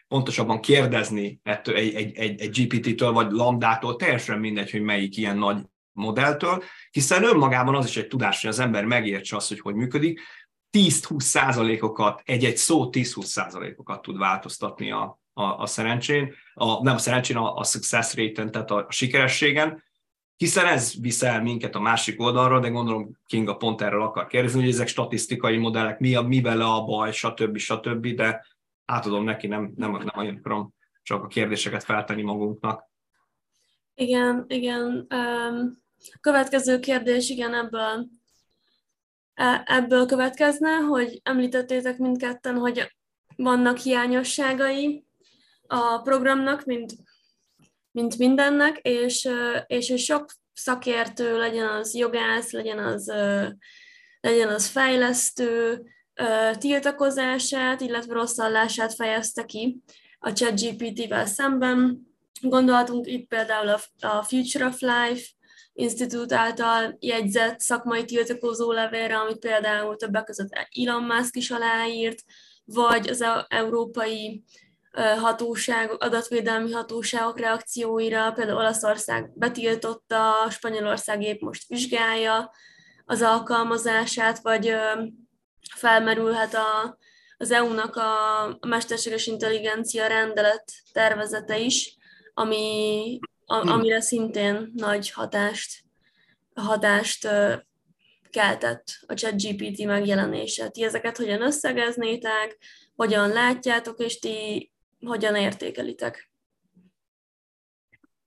pontosabban kérdezni ettől egy, egy, egy, egy GPT-től vagy lambdától, teljesen mindegy, hogy melyik ilyen nagy modelltől, hiszen önmagában az is egy tudás, hogy az ember megértse azt, hogy hogy működik, 10-20 százalékokat, egy-egy szó 10-20 százalékokat tud változtatni a, a, a szerencsén, a, nem a szerencsén, a, a success rate-en, tehát a, a sikerességen, hiszen ez viszel minket a másik oldalra, de gondolom Kinga pont erről akar kérdezni, hogy ezek statisztikai modellek, mi, a, mi vele a baj, stb. stb., de átadom neki, nem, nem, nem akarom csak a kérdéseket feltenni magunknak. Igen, igen. Um, következő kérdés, igen, ebből, e, ebből következne, hogy említettétek mindketten, hogy vannak hiányosságai a programnak, mint, mint mindennek, és, és sok szakértő, legyen az jogász, legyen az, legyen az fejlesztő, tiltakozását, illetve rosszallását fejezte ki a ChatGPT-vel szemben. Gondolhatunk itt például a Future of Life Institute által jegyzett szakmai tiltakozó levélre, amit például többek között Elon Musk is aláírt, vagy az európai hatóság, adatvédelmi hatóságok reakcióira, például Olaszország betiltotta, Spanyolország épp most vizsgálja az alkalmazását, vagy felmerülhet a, az EU-nak a, mesterséges intelligencia rendelet tervezete is, ami, a, hm. amire szintén nagy hatást, hatást keltett a ChatGPT megjelenése. Ti ezeket hogyan összegeznétek, hogyan látjátok, és ti hogyan értékelitek?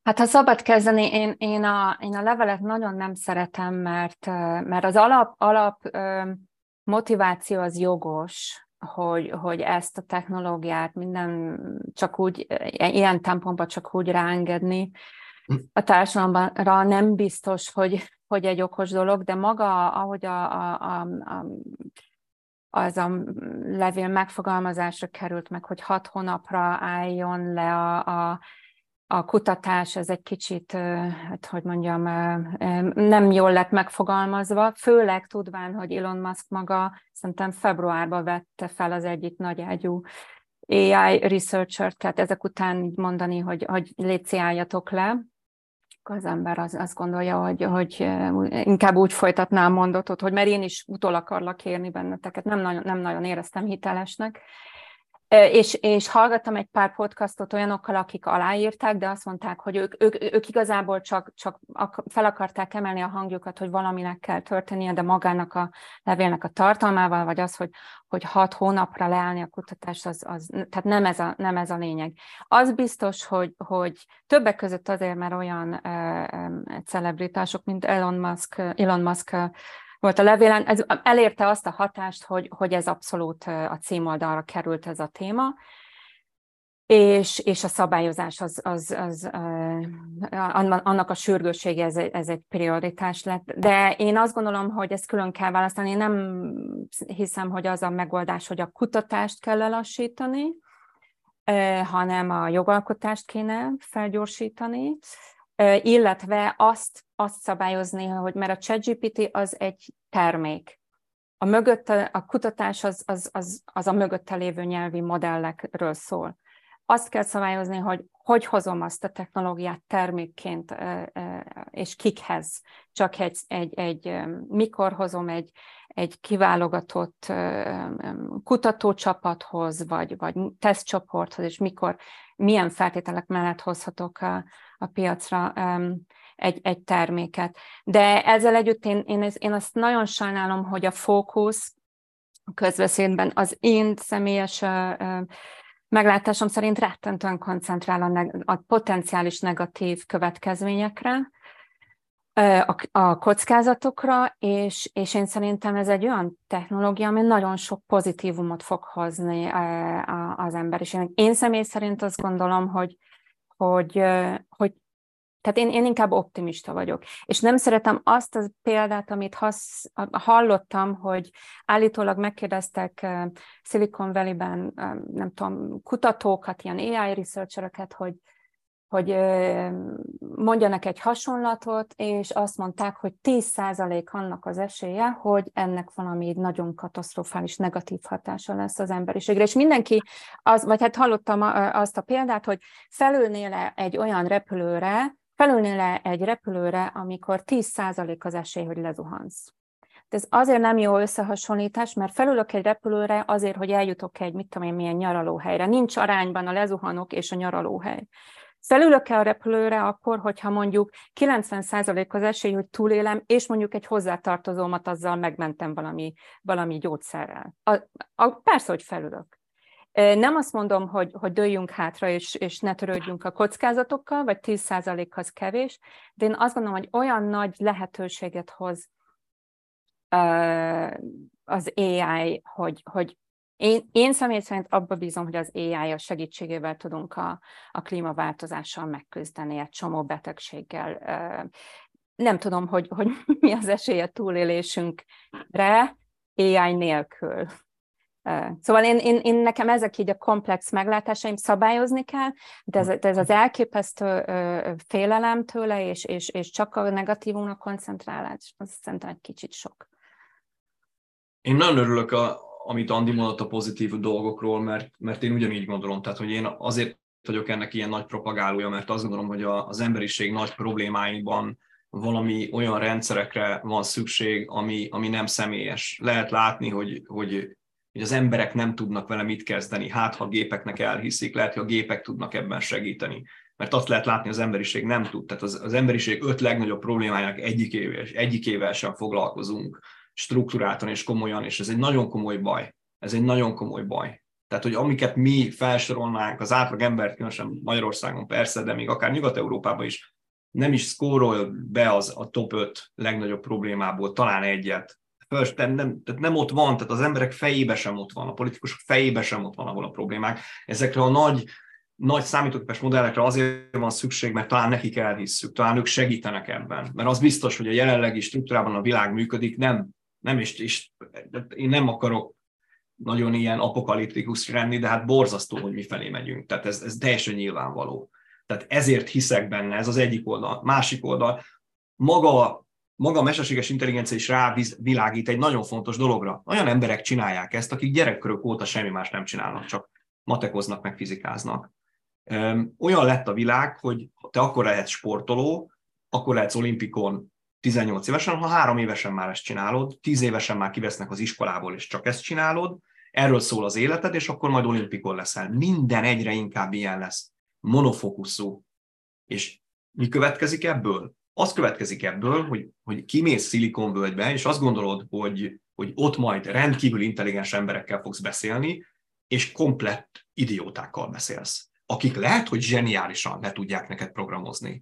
Hát ha szabad kezdeni, én, én, a, én a levelet nagyon nem szeretem, mert, mert az alap, alap motiváció az jogos, hogy, hogy ezt a technológiát minden csak úgy, ilyen tempóban csak úgy ráengedni. A társadalomra nem biztos, hogy, hogy egy okos dolog, de maga, ahogy a, a, a, a az a levél megfogalmazásra került meg, hogy hat hónapra álljon le a, a, a kutatás, ez egy kicsit, hát hogy mondjam, nem jól lett megfogalmazva, főleg tudván, hogy Elon Musk maga szerintem februárban vette fel az egyik nagy ágyú AI researcher tehát ezek után így mondani, hogy, hogy légy le, az ember az, azt gondolja, hogy, hogy inkább úgy folytatná a mondatot, hogy mert én is utol akarlak kérni benneteket, nem nagyon, nem nagyon éreztem hitelesnek. És, és hallgattam egy pár podcastot olyanokkal, akik aláírták, de azt mondták, hogy ők, ők, ők igazából csak, csak fel akarták emelni a hangjukat, hogy valaminek kell történnie, de magának a levélnek a tartalmával, vagy az, hogy, hogy hat hónapra leállni a kutatás, az, az, tehát nem ez, a, nem ez a lényeg. Az biztos, hogy, hogy többek között azért, mert olyan uh, celebritások, mint Elon Musk, Elon Musk volt a levélen, ez elérte azt a hatást, hogy, hogy ez abszolút a címoldalra került ez a téma, és, és a szabályozás az, az, az annak a sürgőssége ez, ez egy prioritás lett. De én azt gondolom, hogy ezt külön kell választani. Én nem hiszem, hogy az a megoldás, hogy a kutatást kell lelassítani, hanem a jogalkotást kéne felgyorsítani, illetve azt, azt szabályozni, hogy mert a ChatGPT az egy termék. A, mögötte, a kutatás az, az, az, az a mögötte lévő nyelvi modellekről szól. Azt kell szabályozni, hogy hogy hozom azt a technológiát termékként, és kikhez. Csak egy, egy, egy mikor hozom egy, egy kiválogatott kutatócsapathoz, vagy, vagy tesztcsoporthoz, és mikor, milyen feltételek mellett hozhatok a, a piacra egy, egy terméket. De ezzel együtt én, én, én azt nagyon sajnálom, hogy a fókusz a közbeszédben az én személyes meglátásom szerint rettentően koncentrál a, neg- a potenciális negatív következményekre, a, a kockázatokra, és, és én szerintem ez egy olyan technológia, ami nagyon sok pozitívumot fog hozni az emberiségnek. Én személy szerint azt gondolom, hogy, hogy, hogy tehát én, én inkább optimista vagyok. És nem szeretem azt a példát, amit hasz, hallottam, hogy állítólag megkérdeztek uh, Silicon Valley-ben, uh, nem tudom, kutatókat, ilyen AI researchereket, hogy hogy mondjanak egy hasonlatot, és azt mondták, hogy 10% annak az esélye, hogy ennek valami nagyon katasztrofális negatív hatása lesz az emberiségre. És mindenki, az, vagy hát hallottam azt a példát, hogy felülnél egy olyan repülőre, felülnél egy repülőre, amikor 10% az esély, hogy lezuhansz. De ez azért nem jó összehasonlítás, mert felülök egy repülőre azért, hogy eljutok egy, mit tudom én, milyen nyaralóhelyre. Nincs arányban a lezuhanok és a nyaralóhely. Felülök-e a repülőre akkor, hogyha mondjuk 90% az esély, hogy túlélem, és mondjuk egy hozzátartozómat azzal megmentem valami, valami gyógyszerrel. A, a, persze, hogy felülök. Nem azt mondom, hogy, hogy dőljünk hátra, és, és ne törődjünk a kockázatokkal, vagy 10%-hoz kevés, de én azt gondolom, hogy olyan nagy lehetőséget hoz az AI, hogy, hogy én, én személy szerint abba bízom, hogy az AI a segítségével tudunk a, a klímaváltozással megküzdeni egy csomó betegséggel. Nem tudom, hogy, hogy mi az esélye túlélésünkre AI nélkül. Szóval én, én, én nekem ezek így a komplex meglátásaim szabályozni kell, de ez, de ez az elképesztő félelem tőle, és, és, és csak a negatívumnak koncentrálás, az szerintem egy kicsit sok. Én nagyon örülök, a, amit Andi mondott a pozitív dolgokról, mert, mert én ugyanígy gondolom, tehát hogy én azért vagyok ennek ilyen nagy propagálója, mert azt gondolom, hogy a, az emberiség nagy problémáiban valami olyan rendszerekre van szükség, ami, ami nem személyes. Lehet látni, hogy, hogy, hogy az emberek nem tudnak vele mit kezdeni. Hát, ha a gépeknek elhiszik, lehet, hogy a gépek tudnak ebben segíteni. Mert azt lehet látni, az emberiség nem tud. Tehát az, az emberiség öt legnagyobb problémájának egyikével, egyikével sem foglalkozunk struktúráltan és komolyan, és ez egy nagyon komoly baj. Ez egy nagyon komoly baj. Tehát, hogy amiket mi felsorolnánk, az átlag ember, különösen Magyarországon persze, de még akár Nyugat-Európában is, nem is szkórol be az a top 5 legnagyobb problémából, talán egyet. First, nem, tehát nem ott van, tehát az emberek fejébe sem ott van, a politikusok fejébe sem ott van, ahol a problémák. Ezekre a nagy, nagy számítógépes modellekre azért van szükség, mert talán nekik elhisszük, talán ők segítenek ebben. Mert az biztos, hogy a jelenlegi struktúrában a világ működik, nem nem is, is én nem akarok nagyon ilyen apokaliptikus lenni, de hát borzasztó, hogy mi felé megyünk. Tehát ez, ez teljesen nyilvánvaló. Tehát ezért hiszek benne, ez az egyik oldal. Másik oldal, maga, maga a mesterséges intelligencia is rávilágít egy nagyon fontos dologra. Olyan emberek csinálják ezt, akik gyerekkörök óta semmi más nem csinálnak, csak matekoznak, meg fizikáznak. Olyan lett a világ, hogy te akkor lehetsz sportoló, akkor lehetsz olimpikon 18 évesen, ha három évesen már ezt csinálod, 10 évesen már kivesznek az iskolából, és csak ezt csinálod, erről szól az életed, és akkor majd olimpikon leszel. Minden egyre inkább ilyen lesz. Monofokuszú. És mi következik ebből? Az következik ebből, hogy, hogy kimész szilikonvölgybe, és azt gondolod, hogy, hogy ott majd rendkívül intelligens emberekkel fogsz beszélni, és komplett idiótákkal beszélsz, akik lehet, hogy zseniálisan le tudják neked programozni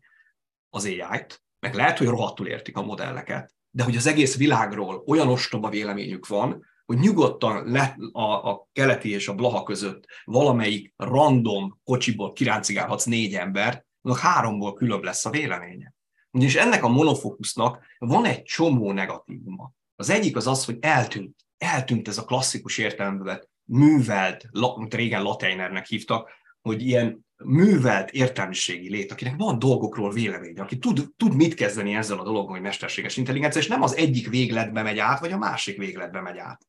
az AI-t, meg lehet, hogy rohadtul értik a modelleket, de hogy az egész világról olyan ostoba véleményük van, hogy nyugodtan le, a, a keleti és a blaha között valamelyik random kocsiból kiráncigálhatsz négy embert, annak háromból különb lesz a véleménye. Ugyanis ennek a monofokusznak van egy csomó negatívuma. Az egyik az az, hogy eltűnt. Eltűnt ez a klasszikus értelemben művelt, amit régen lateinernek hívtak, hogy ilyen művelt értelmiségi lét, akinek van dolgokról véleménye, aki tud, tud mit kezdeni ezzel a dologgal, hogy mesterséges intelligencia, és nem az egyik végletbe megy át, vagy a másik végletbe megy át.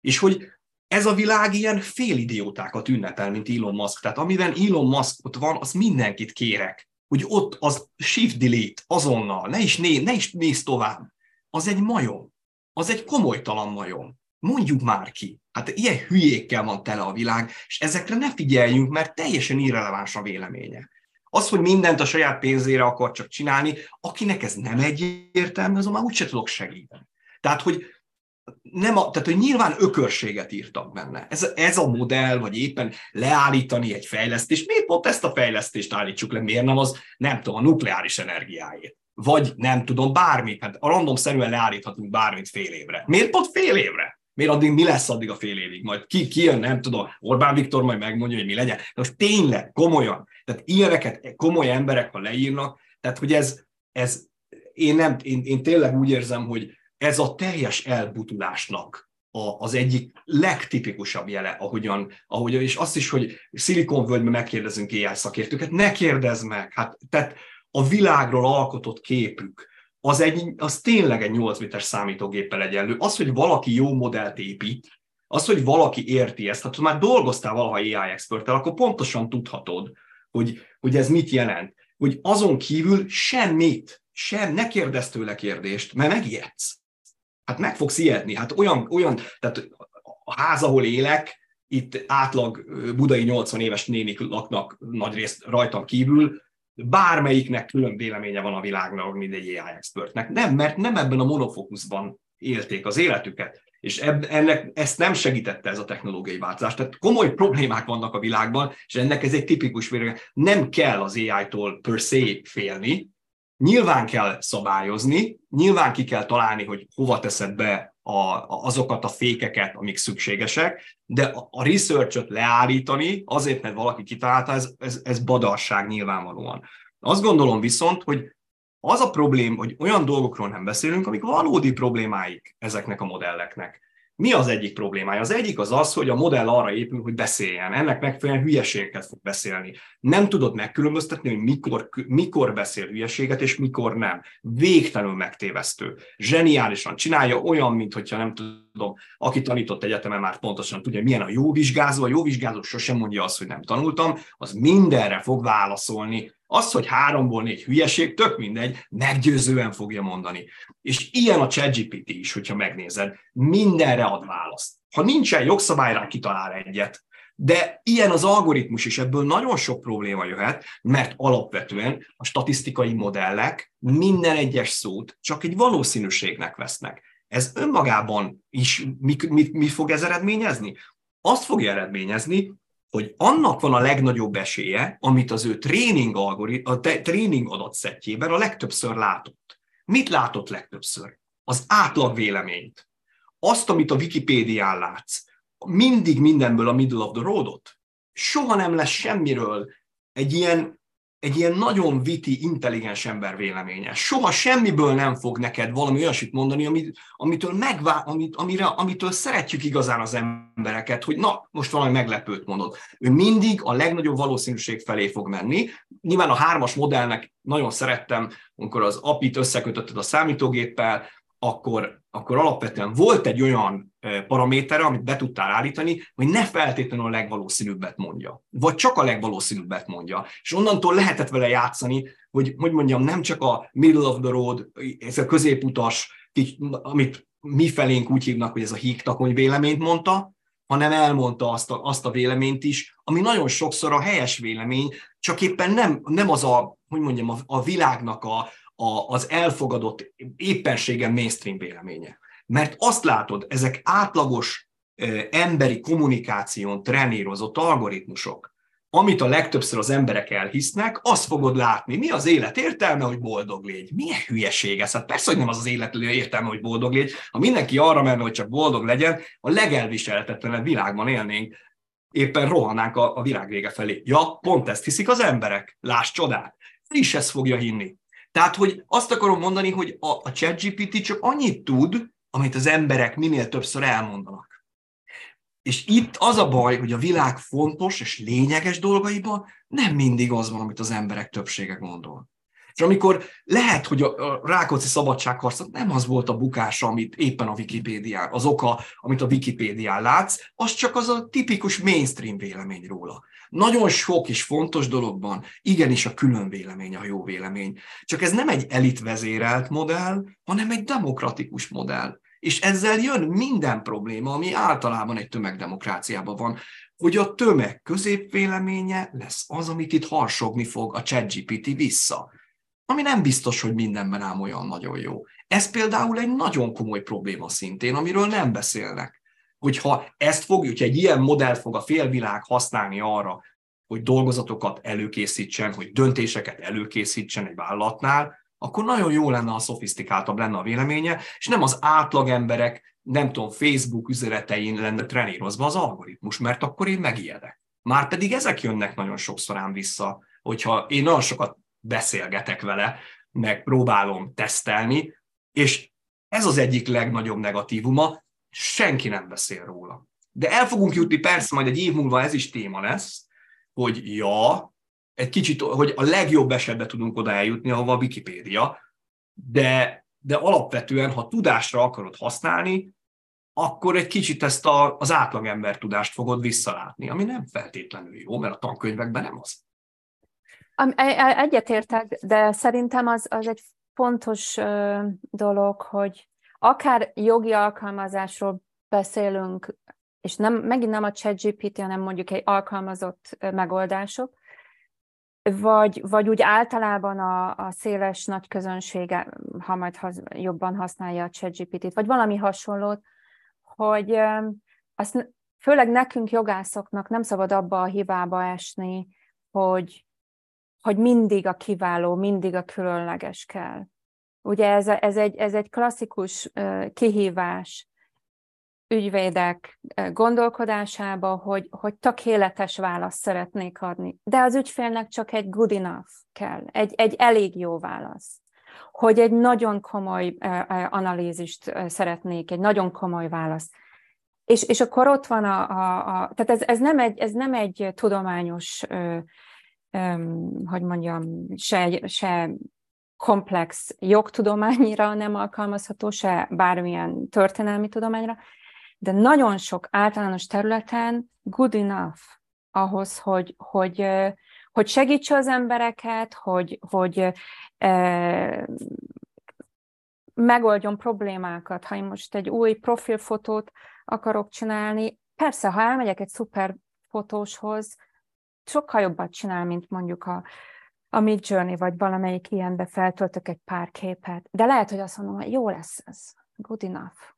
És hogy ez a világ ilyen félidiótákat ünnepel, mint Elon Musk. Tehát amiben Elon Musk ott van, az mindenkit kérek, hogy ott az shift delete azonnal, ne is, né, ne is nézz tovább. Az egy majom. Az egy komolytalan majom. Mondjuk már ki. Hát ilyen hülyékkel van tele a világ, és ezekre ne figyeljünk, mert teljesen irreleváns a véleménye. Az, hogy mindent a saját pénzére akar csak csinálni, akinek ez nem egyértelmű, azon már úgyse tudok segíteni. Tehát, hogy nem a, tehát, hogy nyilván ökörséget írtak benne. Ez, ez a modell, vagy éppen leállítani egy fejlesztést, miért pont ezt a fejlesztést állítsuk le, miért nem az, nem tudom, a nukleáris energiáért. Vagy nem tudom, bármit, hát a random szerűen leállíthatunk bármit fél évre. Miért pont fél évre? Miért addig mi lesz addig a fél évig? Majd ki, ki jön, nem tudom, Orbán Viktor majd megmondja, hogy mi legyen. De most tényleg, komolyan. Tehát ilyeneket komoly emberek, ha leírnak, tehát hogy ez, ez én, nem, én, én tényleg úgy érzem, hogy ez a teljes elbutulásnak az egyik legtipikusabb jele, ahogyan, ahogyan, és azt is, hogy szilikonvölgyben megkérdezünk AI szakértőket, ne kérdezz meg, hát tehát a világról alkotott képük, az, egy, az tényleg egy 8 méteres számítógéppel egyenlő. Az, hogy valaki jó modellt épít, az, hogy valaki érti ezt, hát már dolgoztál valaha AI experttel, akkor pontosan tudhatod, hogy, hogy ez mit jelent. Hogy azon kívül semmit, sem, ne kérdezz tőle kérdést, mert megijedsz. Hát meg fogsz ijedni. Hát olyan, olyan, tehát a ház, ahol élek, itt átlag budai 80 éves nénik laknak nagy részt rajtam kívül, bármelyiknek külön véleménye van a világnak, mint egy AI expertnek. Nem, mert nem ebben a monofókuszban élték az életüket, és eb, ennek, ezt nem segítette ez a technológiai változás. Tehát komoly problémák vannak a világban, és ennek ez egy tipikus vélemény. Nem kell az AI-tól per se félni, nyilván kell szabályozni, nyilván ki kell találni, hogy hova teszed be a, azokat a fékeket, amik szükségesek, de a, a research leállítani azért, mert valaki kitalálta, ez, ez, ez badarság nyilvánvalóan. Azt gondolom viszont, hogy az a problém, hogy olyan dolgokról nem beszélünk, amik valódi problémáik ezeknek a modelleknek. Mi az egyik problémája? Az egyik az az, hogy a modell arra épül, hogy beszéljen. Ennek megfelelően hülyeségeket fog beszélni. Nem tudod megkülönböztetni, hogy mikor, mikor beszél hülyeséget, és mikor nem. Végtelenül megtévesztő. Zseniálisan csinálja, olyan, mintha nem tudom, aki tanított egyetemen már pontosan tudja, milyen a jó vizsgázó. A jó vizsgázó sosem mondja azt, hogy nem tanultam, az mindenre fog válaszolni, az, hogy háromból négy hülyeség, tök mindegy, meggyőzően fogja mondani. És ilyen a ChatGPT is, hogyha megnézed, mindenre ad választ. Ha nincsen jogszabály rá, kitalál egyet. De ilyen az algoritmus is, ebből nagyon sok probléma jöhet, mert alapvetően a statisztikai modellek minden egyes szót csak egy valószínűségnek vesznek. Ez önmagában is mi, mi, mi fog ez eredményezni? Azt fogja eredményezni, hogy annak van a legnagyobb esélye, amit az ő tréning, algorit, a tréning adatszettjében a legtöbbször látott. Mit látott legtöbbször? Az átlag véleményt. Azt, amit a Wikipédián látsz. Mindig mindenből a middle of the roadot. Soha nem lesz semmiről egy ilyen egy ilyen nagyon viti, intelligens ember véleménye. Soha semmiből nem fog neked valami olyasmit mondani, amit, amitől, megvá, amit, amire, amitől szeretjük igazán az embereket, hogy na, most valami meglepőt mondod. Ő mindig a legnagyobb valószínűség felé fog menni. Nyilván a hármas modellnek nagyon szerettem, amikor az API-t összekötötted a számítógéppel, akkor, akkor alapvetően volt egy olyan paramétere, amit be tudtál állítani, hogy ne feltétlenül a legvalószínűbbet mondja, vagy csak a legvalószínűbbet mondja. És onnantól lehetett vele játszani, hogy, hogy mondjam, nem csak a middle of the road, ez a középutas, amit mi felénk úgy hívnak, hogy ez a hígtakony véleményt mondta, hanem elmondta azt a, azt a véleményt is, ami nagyon sokszor a helyes vélemény, csak éppen nem, nem az a, hogy mondjam, a, a világnak a, a, az elfogadott éppenségen mainstream véleménye. Mert azt látod, ezek átlagos emberi kommunikáción trenírozott algoritmusok, amit a legtöbbször az emberek elhisznek, azt fogod látni. Mi az élet értelme, hogy boldog légy? Milyen hülyeség ez? Hát persze, hogy nem az az élet értelme, hogy boldog légy. Ha mindenki arra menne, hogy csak boldog legyen, a legelviselhetetlenebb világban élnénk, éppen rohannánk a, a világ vége felé. Ja, pont ezt hiszik az emberek. Láss csodát. is ezt fogja hinni. Tehát, hogy azt akarom mondani, hogy a, a ChatGPT csak annyit tud, amit az emberek minél többször elmondanak. És itt az a baj, hogy a világ fontos és lényeges dolgaiban nem mindig az van, amit az emberek többsége gondol. És amikor lehet, hogy a Rákóczi szabadságharcnak nem az volt a bukása, amit éppen a Wikipédián, az oka, amit a Wikipédián látsz, az csak az a tipikus mainstream vélemény róla. Nagyon sok és fontos dologban igenis a külön vélemény a jó vélemény. Csak ez nem egy elitvezérelt modell, hanem egy demokratikus modell. És ezzel jön minden probléma, ami általában egy tömegdemokráciában van, hogy a tömeg középvéleménye lesz az, amit itt harsogni fog a ChatGPT vissza. Ami nem biztos, hogy mindenben ám olyan nagyon jó. Ez például egy nagyon komoly probléma szintén, amiről nem beszélnek hogyha ezt fogjuk, hogyha egy ilyen modell fog a félvilág használni arra, hogy dolgozatokat előkészítsen, hogy döntéseket előkészítsen egy vállalatnál, akkor nagyon jó lenne, ha szofisztikáltabb lenne a véleménye, és nem az átlag emberek, nem tudom, Facebook üzenetein lenne trenírozva az algoritmus, mert akkor én megijedek. Márpedig ezek jönnek nagyon sokszor ám vissza, hogyha én nagyon sokat beszélgetek vele, meg próbálom tesztelni, és ez az egyik legnagyobb negatívuma, senki nem beszél róla. De el fogunk jutni, persze, majd egy év múlva ez is téma lesz, hogy ja, egy kicsit, hogy a legjobb esetben tudunk oda eljutni, ahova a Wikipédia, de, de alapvetően, ha tudásra akarod használni, akkor egy kicsit ezt a, az átlagember tudást fogod visszalátni, ami nem feltétlenül jó, mert a tankönyvekben nem az. E, e, egyetértek, de szerintem az, az egy fontos dolog, hogy akár jogi alkalmazásról beszélünk, és nem, megint nem a ChatGPT, hanem mondjuk egy alkalmazott megoldások, vagy, vagy úgy általában a, a széles nagy közönsége, ha majd haz, jobban használja a ChatGPT-t, vagy valami hasonlót, hogy azt főleg nekünk jogászoknak nem szabad abba a hibába esni, hogy, hogy mindig a kiváló, mindig a különleges kell. Ugye ez, ez, egy, ez egy klasszikus kihívás ügyvédek gondolkodásába, hogy, hogy tökéletes választ szeretnék adni. De az ügyfélnek csak egy good enough kell, egy, egy elég jó válasz. Hogy egy nagyon komoly analízist szeretnék, egy nagyon komoly választ. És, és akkor ott van a, a, a tehát ez, ez, nem egy, ez nem egy tudományos, ö, ö, hogy mondjam, se, se komplex jogtudományra nem alkalmazható, se bármilyen történelmi tudományra, de nagyon sok általános területen good enough ahhoz, hogy, hogy, hogy segítse az embereket, hogy, hogy e, megoldjon problémákat. Ha én most egy új profilfotót akarok csinálni, persze, ha elmegyek egy szuper fotóshoz, sokkal jobbat csinál, mint mondjuk a, a Mid vagy valamelyik ilyenbe feltöltök egy pár képet. De lehet, hogy azt mondom, hogy jó lesz ez, good enough.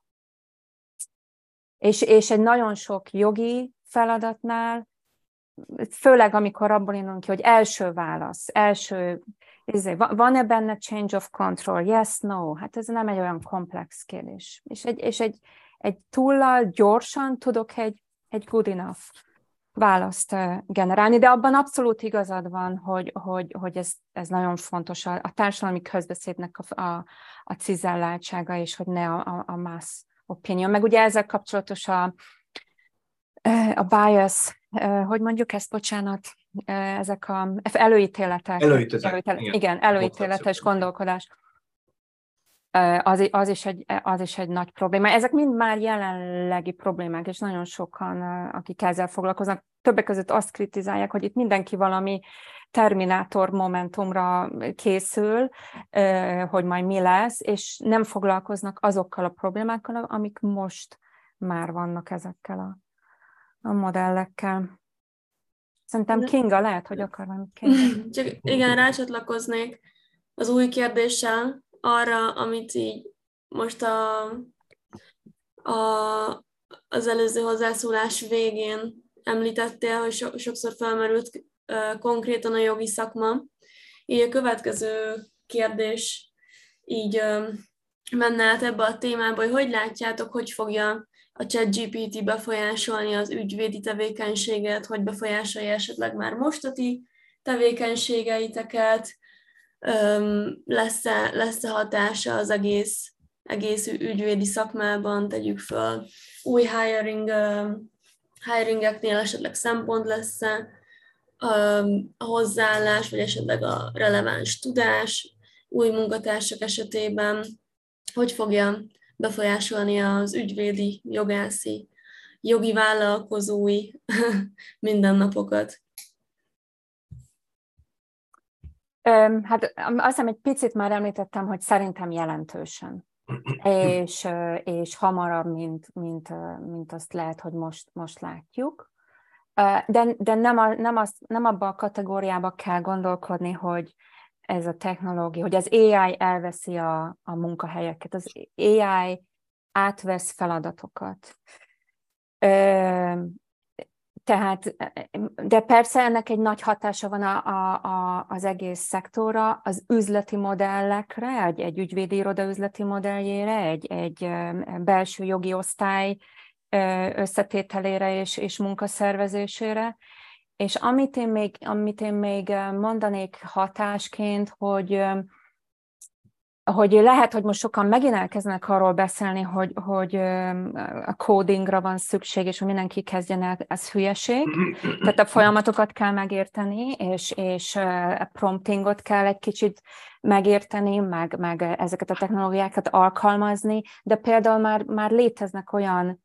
És, és egy nagyon sok jogi feladatnál, főleg amikor abból indulunk ki, hogy első válasz, első, izé, van-e benne change of control? Yes, no. Hát ez nem egy olyan komplex kérdés. És egy, és egy, egy túllal gyorsan tudok egy, egy good enough választ generálni, de abban abszolút igazad van, hogy, hogy, hogy ez, ez nagyon fontos a, a társadalmi közbeszédnek a, a, a cizelláltsága, és hogy ne a, a, a mass opinion. Meg ugye ezzel kapcsolatos a, a bias, hogy mondjuk ezt, bocsánat, ezek a előítéletek. Előítéletek, előítéletek igen, igen előítéletes gondolkodás az, az, is egy, az is egy nagy probléma. Ezek mind már jelenlegi problémák, és nagyon sokan, akik ezzel foglalkoznak, többek között azt kritizálják, hogy itt mindenki valami terminátor momentumra készül, hogy majd mi lesz, és nem foglalkoznak azokkal a problémákkal, amik most már vannak ezekkel a, a modellekkel. Szerintem Kinga lehet, hogy akar valamit kérdezni. Csak igen, rácsatlakoznék az új kérdéssel, arra, amit így most a, a, az előző hozzászólás végén említettél, hogy so, sokszor felmerült uh, konkrétan a jogi szakma. Így a következő kérdés így uh, menne át ebbe a témába, hogy hogy látjátok, hogy fogja a ChatGPT befolyásolni az ügyvédi tevékenységet, hogy befolyásolja esetleg már mostati tevékenységeiteket, lesz-e, lesz-e hatása az egész, egész ügyvédi szakmában, tegyük föl, új hiring, hiringeknél esetleg szempont lesz-e? A hozzáállás, vagy esetleg a releváns tudás új munkatársak esetében, hogy fogja befolyásolni az ügyvédi, jogászi, jogi vállalkozói mindennapokat. Hát azt hiszem egy picit már említettem, hogy szerintem jelentősen. és, és hamarabb, mint, mint, mint azt lehet, hogy most, most látjuk. De, de nem, a, nem, az, nem abba a kategóriába kell gondolkodni, hogy ez a technológia, hogy az AI elveszi a, a munkahelyeket, az AI átvesz feladatokat. Tehát, de persze ennek egy nagy hatása van a, a, a, az egész szektorra, az üzleti modellekre, egy, egy ügyvédi iroda üzleti modelljére, egy, egy belső jogi osztály összetételére és, és munkaszervezésére. És amit én, még, amit én még mondanék hatásként, hogy hogy lehet, hogy most sokan megint elkezdenek arról beszélni, hogy, hogy a codingra van szükség, és hogy mindenki kezdjen el, ez hülyeség. Tehát a folyamatokat kell megérteni, és, és a promptingot kell egy kicsit megérteni, meg, meg ezeket a technológiákat alkalmazni, de például már, már léteznek olyan,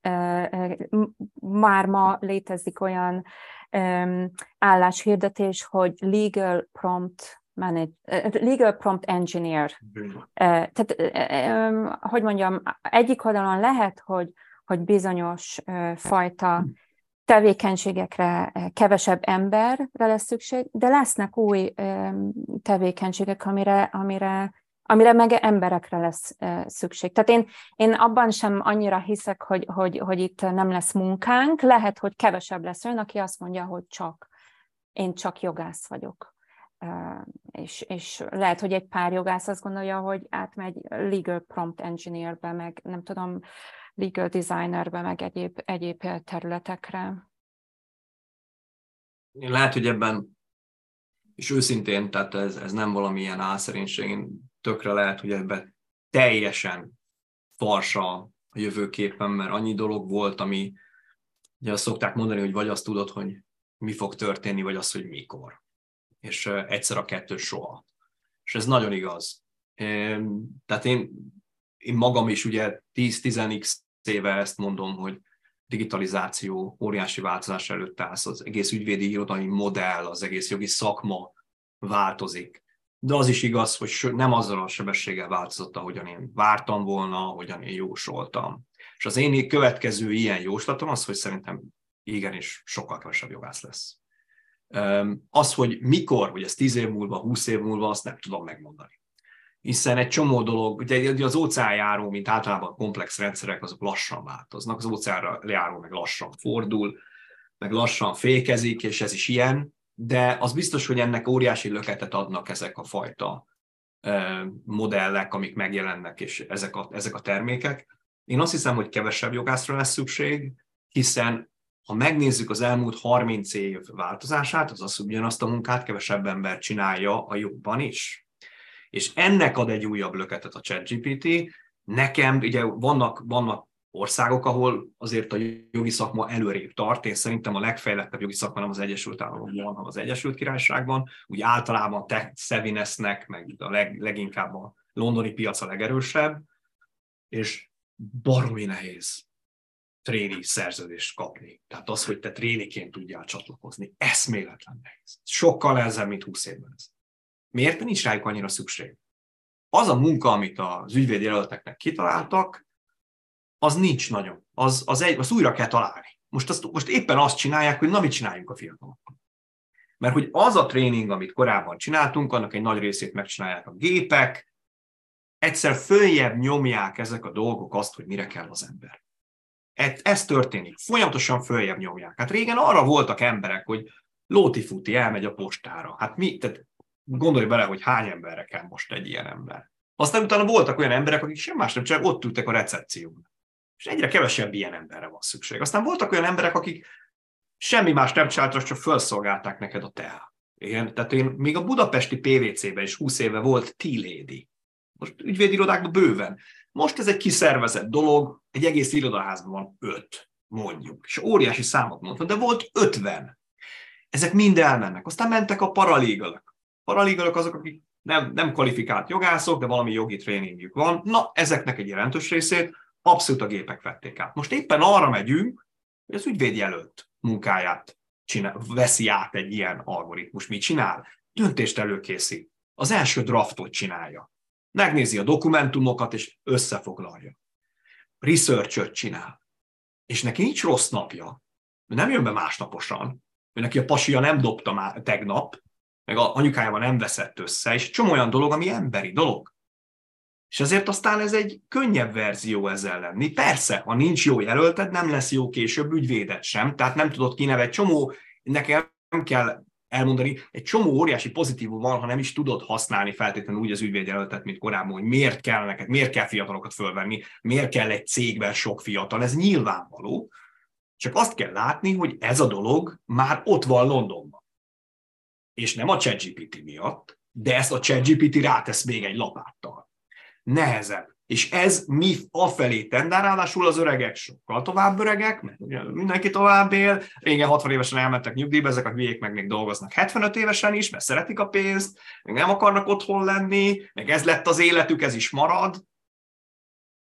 már ma létezik olyan álláshirdetés, hogy legal prompt manage, legal prompt engineer. Tehát, hogy mondjam, egyik oldalon lehet, hogy, hogy bizonyos fajta tevékenységekre kevesebb emberre lesz szükség, de lesznek új tevékenységek, amire, amire, amire meg emberekre lesz szükség. Tehát én, én abban sem annyira hiszek, hogy, hogy, hogy itt nem lesz munkánk, lehet, hogy kevesebb lesz olyan, aki azt mondja, hogy csak, én csak jogász vagyok és, és lehet, hogy egy pár jogász azt gondolja, hogy átmegy legal prompt engineerbe, meg nem tudom, legal designerbe, meg egyéb, egyéb területekre. Lehet, hogy ebben, és őszintén, tehát ez, ez nem valamilyen álszerénység, én tökre lehet, hogy ebben teljesen farsa a jövőképpen, mert annyi dolog volt, ami ugye azt szokták mondani, hogy vagy azt tudod, hogy mi fog történni, vagy az, hogy mikor és egyszer a kettő soha. És ez nagyon igaz. Tehát én, én magam is ugye 10-10x éve ezt mondom, hogy digitalizáció óriási változás előtt állsz, az egész ügyvédi irodai modell, az egész jogi szakma változik. De az is igaz, hogy nem azzal a sebességgel változott, ahogyan én vártam volna, ahogyan én jósoltam. És az én következő ilyen jóslatom az, hogy szerintem igenis sokkal kevesebb jogász lesz. Az, hogy mikor, hogy ez 10 év múlva, 20 év múlva, azt nem tudom megmondani. Hiszen egy csomó dolog, ugye az óceánjáró, mint általában komplex rendszerek, azok lassan változnak, az óceánra járó meg lassan fordul, meg lassan fékezik, és ez is ilyen, de az biztos, hogy ennek óriási löketet adnak ezek a fajta modellek, amik megjelennek, és ezek a, ezek a termékek. Én azt hiszem, hogy kevesebb jogászra lesz szükség, hiszen ha megnézzük az elmúlt 30 év változását, az az, hogy ugyanazt a munkát kevesebb ember csinálja a jobban is. És ennek ad egy újabb löketet a ChatGPT. Nekem, ugye vannak, vannak országok, ahol azért a jogi szakma előrébb tart. Én szerintem a legfejlettebb jogi szakma nem az Egyesült Államokban, hanem az Egyesült Királyságban. Úgy általában tech savvinessnek, meg a leg, leginkább a londoni piac a legerősebb, és baromi nehéz tréni szerződést kapni. Tehát az, hogy te tréniként tudjál csatlakozni, eszméletlen nehéz. Sokkal nehezebb, mint 20 évben ez. Miért nincs rájuk annyira szükség? Az a munka, amit az ügyvédjelölteknek kitaláltak, az nincs nagyon. Az, az, egy, az újra kell találni. Most, azt, most éppen azt csinálják, hogy na mit csináljunk a fiatalokkal. Mert hogy az a tréning, amit korábban csináltunk, annak egy nagy részét megcsinálják a gépek, egyszer följebb nyomják ezek a dolgok azt, hogy mire kell az ember. Ez történik. Folyamatosan följebb nyomják. Hát régen arra voltak emberek, hogy Lóti Futi elmegy a postára. Hát mi, tehát gondolj bele, hogy hány emberre kell most egy ilyen ember. Aztán utána voltak olyan emberek, akik sem más nem csak ott ültek a recepción. És egyre kevesebb ilyen emberre van szükség. Aztán voltak olyan emberek, akik semmi más nem csináltak, csak felszolgálták neked a teát. Igen, tehát én még a budapesti PVC-ben is 20 éve volt T-Lady. Most ügyvédirodákban bőven. Most ez egy kiszervezett dolog, egy egész irodaházban van öt, mondjuk. És óriási számot mondtam, de volt ötven. Ezek mind elmennek. Aztán mentek a paralígalak. Paralígalak azok, akik nem, nem kvalifikált jogászok, de valami jogi tréningjük van. Na, ezeknek egy jelentős részét abszolút a gépek vették át. Most éppen arra megyünk, hogy az ügyvédjelölt munkáját csinál, veszi át egy ilyen algoritmus. Mit csinál? Döntést előkészít. Az első draftot csinálja megnézi a dokumentumokat, és összefoglalja. Research-öt csinál. És neki nincs rossz napja. Ő nem jön be másnaposan. Ő neki a pasia nem dobta már tegnap, meg a anyukájával nem veszett össze, és csomó olyan dolog, ami emberi dolog. És ezért aztán ez egy könnyebb verzió ezzel lenni. Persze, ha nincs jó jelölted, nem lesz jó később ügyvédet sem, tehát nem tudod kinevet. Csomó, nekem kell elmondani. Egy csomó óriási pozitívum van, ha nem is tudod használni feltétlenül úgy az ügyvédjelöltet, mint korábban, hogy miért kell neked, miért kell fiatalokat fölvenni, miért kell egy cégben sok fiatal, ez nyilvánvaló. Csak azt kell látni, hogy ez a dolog már ott van Londonban. És nem a ChatGPT miatt, de ezt a ChatGPT rátesz még egy lapáttal. nehezebb. És ez mi afelé tendál, ráadásul az öregek sokkal tovább öregek, mert ugye mindenki tovább él, régen 60 évesen elmentek nyugdíjba, ezek a hülyék meg még dolgoznak 75 évesen is, mert szeretik a pénzt, meg nem akarnak otthon lenni, meg ez lett az életük, ez is marad,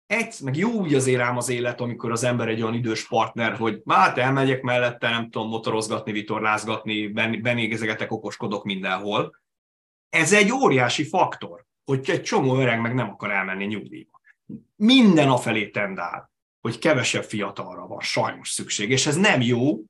egy, meg jó úgy azért ám az élet, amikor az ember egy olyan idős partner, hogy hát elmegyek mellette, nem tudom motorozgatni, vitorlázgatni, benégezegetek, okoskodok mindenhol. Ez egy óriási faktor, hogy egy csomó öreg meg nem akar elmenni nyugdíjba. Minden afelé tendál, hogy kevesebb fiatalra van sajnos szükség, és ez nem jó,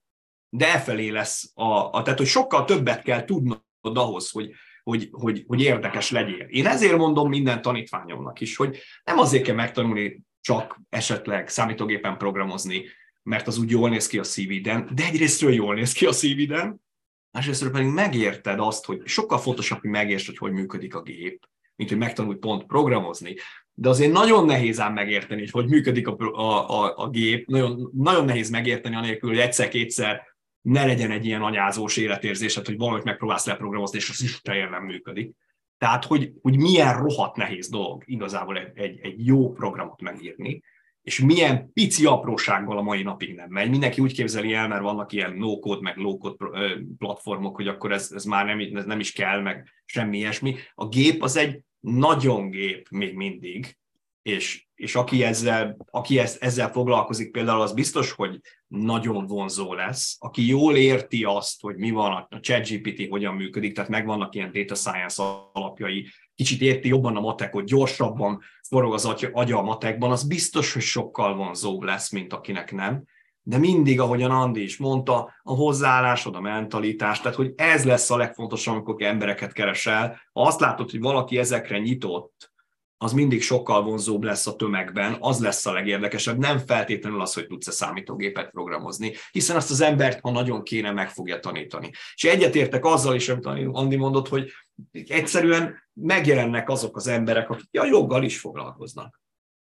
de e felé lesz a, a tehát hogy sokkal többet kell tudnod ahhoz, hogy, hogy, hogy, hogy érdekes legyél. Én ezért mondom minden tanítványomnak is, hogy nem azért kell megtanulni csak esetleg számítógépen programozni, mert az úgy jól néz ki a szíviden, de egyrésztről jól néz ki a szíviden, másrésztről pedig megérted azt, hogy sokkal fontosabb, hogy megértsd, hogy hogy működik a gép, mint hogy megtanulj pont programozni. De azért nagyon nehéz ám megérteni, hogy hogy működik a, a, a, a gép, nagyon, nagyon nehéz megérteni anélkül, hogy egyszer-kétszer ne legyen egy ilyen anyázós életérzésed, hogy valamit megpróbálsz leprogramozni, és az is teljesen működik. Tehát, hogy, hogy milyen rohadt nehéz dolog igazából egy, egy, egy jó programot megírni, és milyen pici aprósággal a mai napig nem megy. Mindenki úgy képzeli el, mert vannak ilyen no-code, meg low-code platformok, hogy akkor ez, ez már nem, ez nem is kell, meg semmi ilyesmi. A gép az egy nagyon gép még mindig, és, és aki, ezzel, aki ezt, ezzel foglalkozik például, az biztos, hogy nagyon vonzó lesz. Aki jól érti azt, hogy mi van, a ChatGPT hogyan működik, tehát megvannak ilyen data science alapjai, kicsit érti jobban a matekot, gyorsabban forog az agya a matekban, az biztos, hogy sokkal vonzóbb lesz, mint akinek nem. De mindig, ahogyan Andi is mondta, a hozzáállásod, a mentalitás, tehát hogy ez lesz a legfontosabb, amikor embereket keresel. Ha azt látod, hogy valaki ezekre nyitott, az mindig sokkal vonzóbb lesz a tömegben, az lesz a legérdekesebb, nem feltétlenül az, hogy tudsz-e számítógépet programozni, hiszen azt az embert, ha nagyon kéne, meg fogja tanítani. És egyetértek azzal is, amit Andi mondott, hogy egyszerűen megjelennek azok az emberek, akik a joggal is foglalkoznak.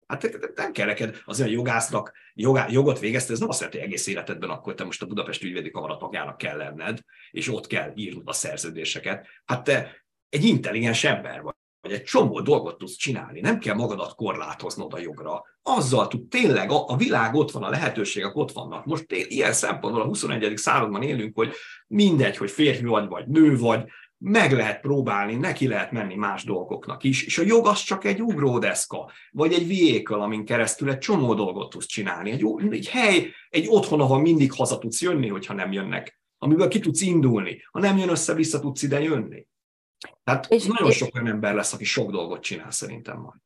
Hát nem kell neked az olyan jogásznak jogá, jogot végezni, ez nem azt jelenti, hogy egész életedben akkor te most a Budapest ügyvédi kamara tagjának kell lenned, és ott kell írnod a szerződéseket. Hát te egy intelligens ember vagy vagy egy csomó dolgot tudsz csinálni, nem kell magadat korlátoznod a jogra. Azzal tud tényleg, a, a világ ott van, a lehetőségek ott vannak. Most ilyen szempontból a 21. században élünk, hogy mindegy, hogy férfi vagy, vagy nő vagy, meg lehet próbálni, neki lehet menni más dolgoknak is, és a jog az csak egy ugródeszka, vagy egy véékkal, amin keresztül egy csomó dolgot tudsz csinálni. Egy, egy hely, egy otthon, ahol mindig haza tudsz jönni, hogyha nem jönnek, amiből ki tudsz indulni. Ha nem jön össze, vissza tudsz ide jönni. Tehát és nagyon és... sok olyan ember lesz, aki sok dolgot csinál szerintem majd.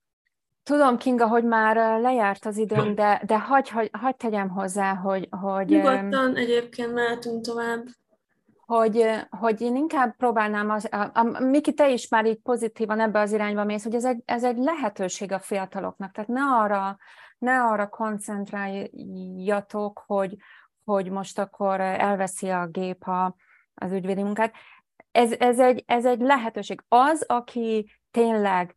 Tudom, Kinga, hogy már lejárt az időm, de, de hagyj hagy, hagy tegyem hozzá, hogy... hogy Nyugodtan egyébként mehetünk tovább. Hogy, hogy én inkább próbálnám, az, a, a, Miki, te is már így pozitívan ebbe az irányba mész, hogy ez egy, ez egy lehetőség a fiataloknak, tehát ne arra, ne arra koncentráljatok, hogy, hogy most akkor elveszi a gép a, az ügyvédi munkát ez, ez, egy, ez egy lehetőség. Az, aki tényleg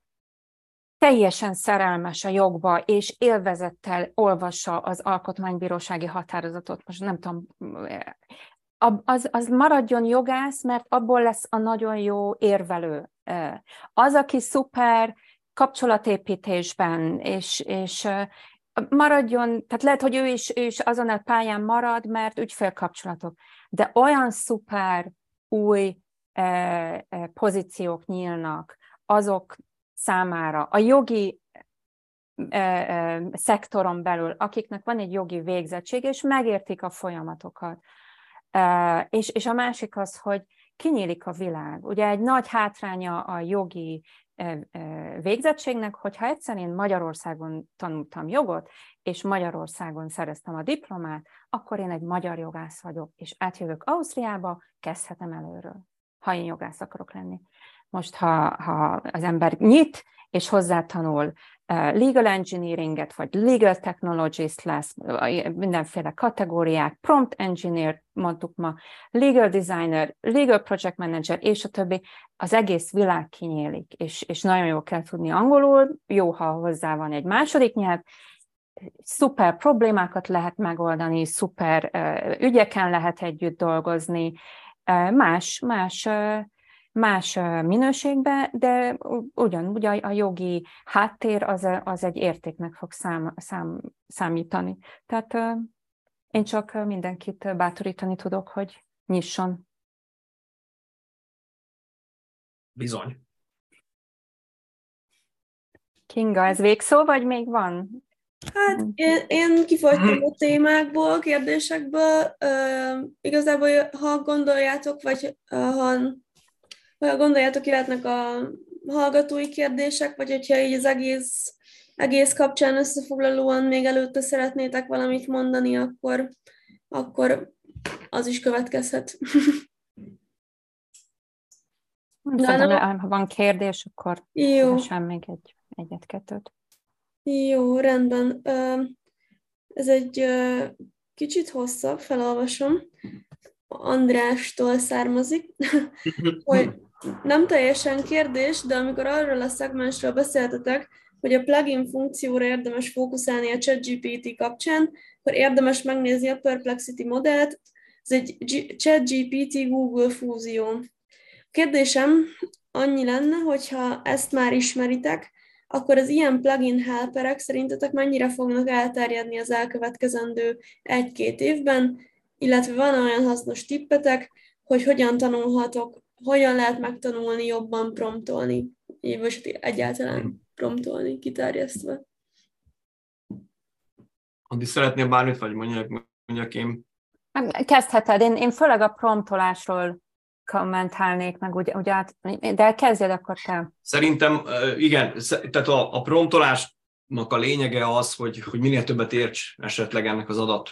teljesen szerelmes a jogba, és élvezettel olvassa az alkotmánybírósági határozatot, most nem tudom, az, az maradjon jogász, mert abból lesz a nagyon jó érvelő. Az, aki szuper kapcsolatépítésben, és, és maradjon, tehát lehet, hogy ő is, ő is azon a pályán marad, mert ügyfélkapcsolatok, de olyan szuper új pozíciók nyílnak azok számára, a jogi szektoron belül, akiknek van egy jogi végzettség, és megértik a folyamatokat. És, és a másik az, hogy kinyílik a világ. Ugye egy nagy hátránya a jogi végzettségnek, hogyha egyszer én Magyarországon tanultam jogot, és Magyarországon szereztem a diplomát, akkor én egy magyar jogász vagyok, és átjövök Ausztriába, kezdhetem előről ha én jogász akarok lenni. Most, ha, ha az ember nyit, és hozzátanul legal engineeringet, vagy legal technologist lesz, mindenféle kategóriák, prompt engineer, mondtuk ma, legal designer, legal project manager, és a többi, az egész világ kinyílik, és, és nagyon jól kell tudni angolul, jó, ha hozzá van egy második nyelv, szuper problémákat lehet megoldani, szuper ügyeken lehet együtt dolgozni, más, más más minőségbe, de ugyanúgy a jogi háttér az, az egy értéknek fog szám, szám, számítani. Tehát én csak mindenkit bátorítani tudok, hogy nyisson. Bizony. Kinga, ez végszó, vagy még van? Hát én, én kifogytam a témákból, kérdésekből. Uh, igazából, ha gondoljátok, vagy uh, ha, ha gondoljátok, jöhetnek a hallgatói kérdések, vagy hogyha így az egész, egész kapcsán összefoglalóan még előtte szeretnétek valamit mondani, akkor, akkor az is következhet. Szerintem, ha van kérdés, akkor Jó. sem még egy egyet-kettőt. Jó, rendben. Ez egy kicsit hosszabb, felolvasom. Andrástól származik, hogy nem teljesen kérdés, de amikor arról a szegmensről beszéltetek, hogy a plugin funkcióra érdemes fókuszálni a ChatGPT kapcsán, akkor érdemes megnézni a Perplexity modellt. Ez egy ChatGPT Google fúzió. Kérdésem annyi lenne, hogyha ezt már ismeritek, akkor az ilyen plugin helperek szerintetek mennyire fognak elterjedni az elkövetkezendő egy-két évben, illetve van olyan hasznos tippetek, hogy hogyan tanulhatok, hogyan lehet megtanulni jobban promptolni, vagy egyáltalán promptolni, kiterjesztve. Adi, szeretnél bármit, vagy mondjak, mondjak én? Kezdheted. Én, én főleg a promptolásról kommentálnék meg, ugye, ugye de kezdjed akkor te. Szerintem igen, tehát a, a promptolásnak a lényege az, hogy, hogy minél többet érts esetleg ennek az adat,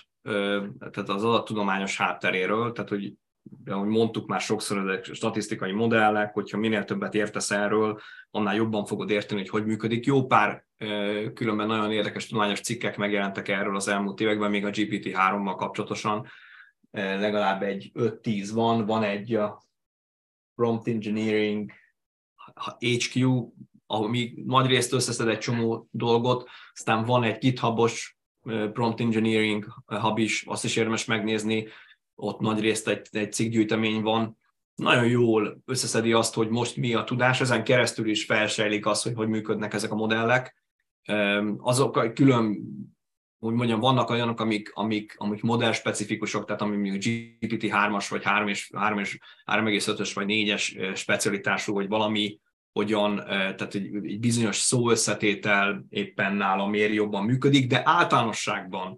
tehát az adattudományos hátteréről, tehát hogy ahogy mondtuk már sokszor, ezek statisztikai modellek, hogyha minél többet értesz erről, annál jobban fogod érteni, hogy hogy működik. Jó pár különben nagyon érdekes tudományos cikkek megjelentek erről az elmúlt években, még a GPT-3-mal kapcsolatosan, legalább egy 5-10 van, van egy prompt engineering HQ, ami nagy részt összeszed egy csomó dolgot, aztán van egy GitHubos prompt engineering hub is, azt is érdemes megnézni, ott nagy részt egy, egy cikkgyűjtemény van, nagyon jól összeszedi azt, hogy most mi a tudás, ezen keresztül is felsejlik azt, hogy hogy működnek ezek a modellek. Azok külön úgy mondjam, vannak olyanok, amik, amik, amik modell specifikusok, tehát ami mondjuk GPT-3-as, vagy 3 és 3 és 3,5-ös, vagy 4-es specialitású, vagy valami hogyan, tehát egy, egy bizonyos szóösszetétel éppen nála miért jobban működik, de általánosságban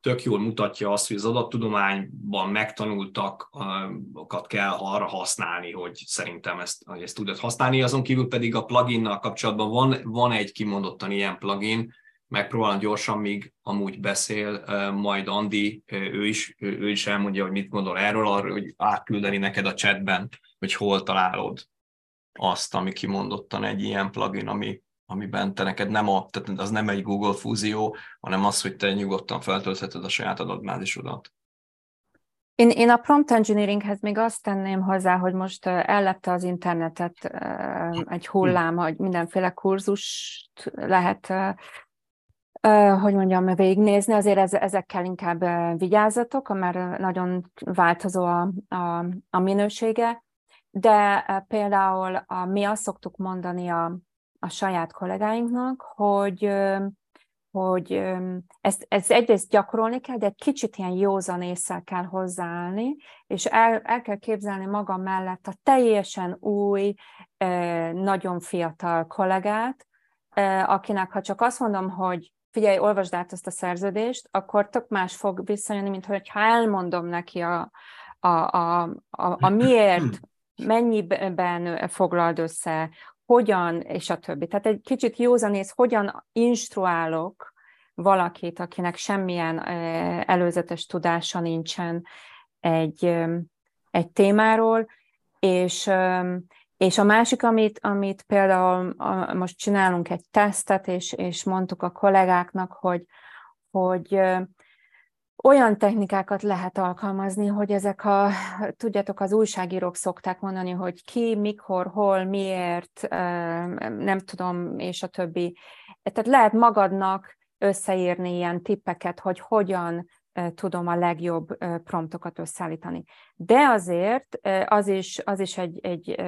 tök jól mutatja azt, hogy az adattudományban megtanultakat kell arra használni, hogy szerintem ezt, hogy ezt tudod használni. Azon kívül pedig a pluginnal kapcsolatban van, van egy kimondottan ilyen plugin, megpróbálom gyorsan, míg amúgy beszél, majd Andi, ő is, ő is elmondja, hogy mit gondol erről, arról, hogy átküldeni neked a chatben, hogy hol találod azt, ami kimondottan egy ilyen plugin, ami, amiben te neked nem a, tehát az nem egy Google fúzió, hanem az, hogy te nyugodtan feltöltheted a saját adatbázisodat. Én, én a prompt engineeringhez még azt tenném hozzá, hogy most ellepte az internetet egy hullám, hogy mindenféle kurzust lehet hogy mondjam, végignézni, azért ez, ezekkel inkább vigyázzatok, mert nagyon változó a, a, a minősége, de például a, mi azt szoktuk mondani a, a saját kollégáinknak, hogy hogy ezt, ezt egyrészt gyakorolni kell, de egy kicsit ilyen józan észre kell hozzáállni, és el, el kell képzelni magam mellett a teljesen új, nagyon fiatal kollégát, akinek ha csak azt mondom, hogy figyelj, olvasd át ezt a szerződést, akkor tök más fog visszajönni, mint hogyha elmondom neki a, a, a, a, a miért, mennyiben foglald össze, hogyan, és a többi. Tehát egy kicsit józanész, hogyan instruálok valakit, akinek semmilyen előzetes tudása nincsen egy, egy témáról, és és a másik, amit, amit például a, most csinálunk egy tesztet, és, és mondtuk a kollégáknak, hogy, hogy olyan technikákat lehet alkalmazni, hogy ezek a, tudjátok, az újságírók szokták mondani, hogy ki, mikor, hol, miért, nem tudom, és a többi. Tehát lehet magadnak összeírni ilyen tippeket, hogy hogyan tudom a legjobb promptokat összeállítani. De azért az is, az is egy, egy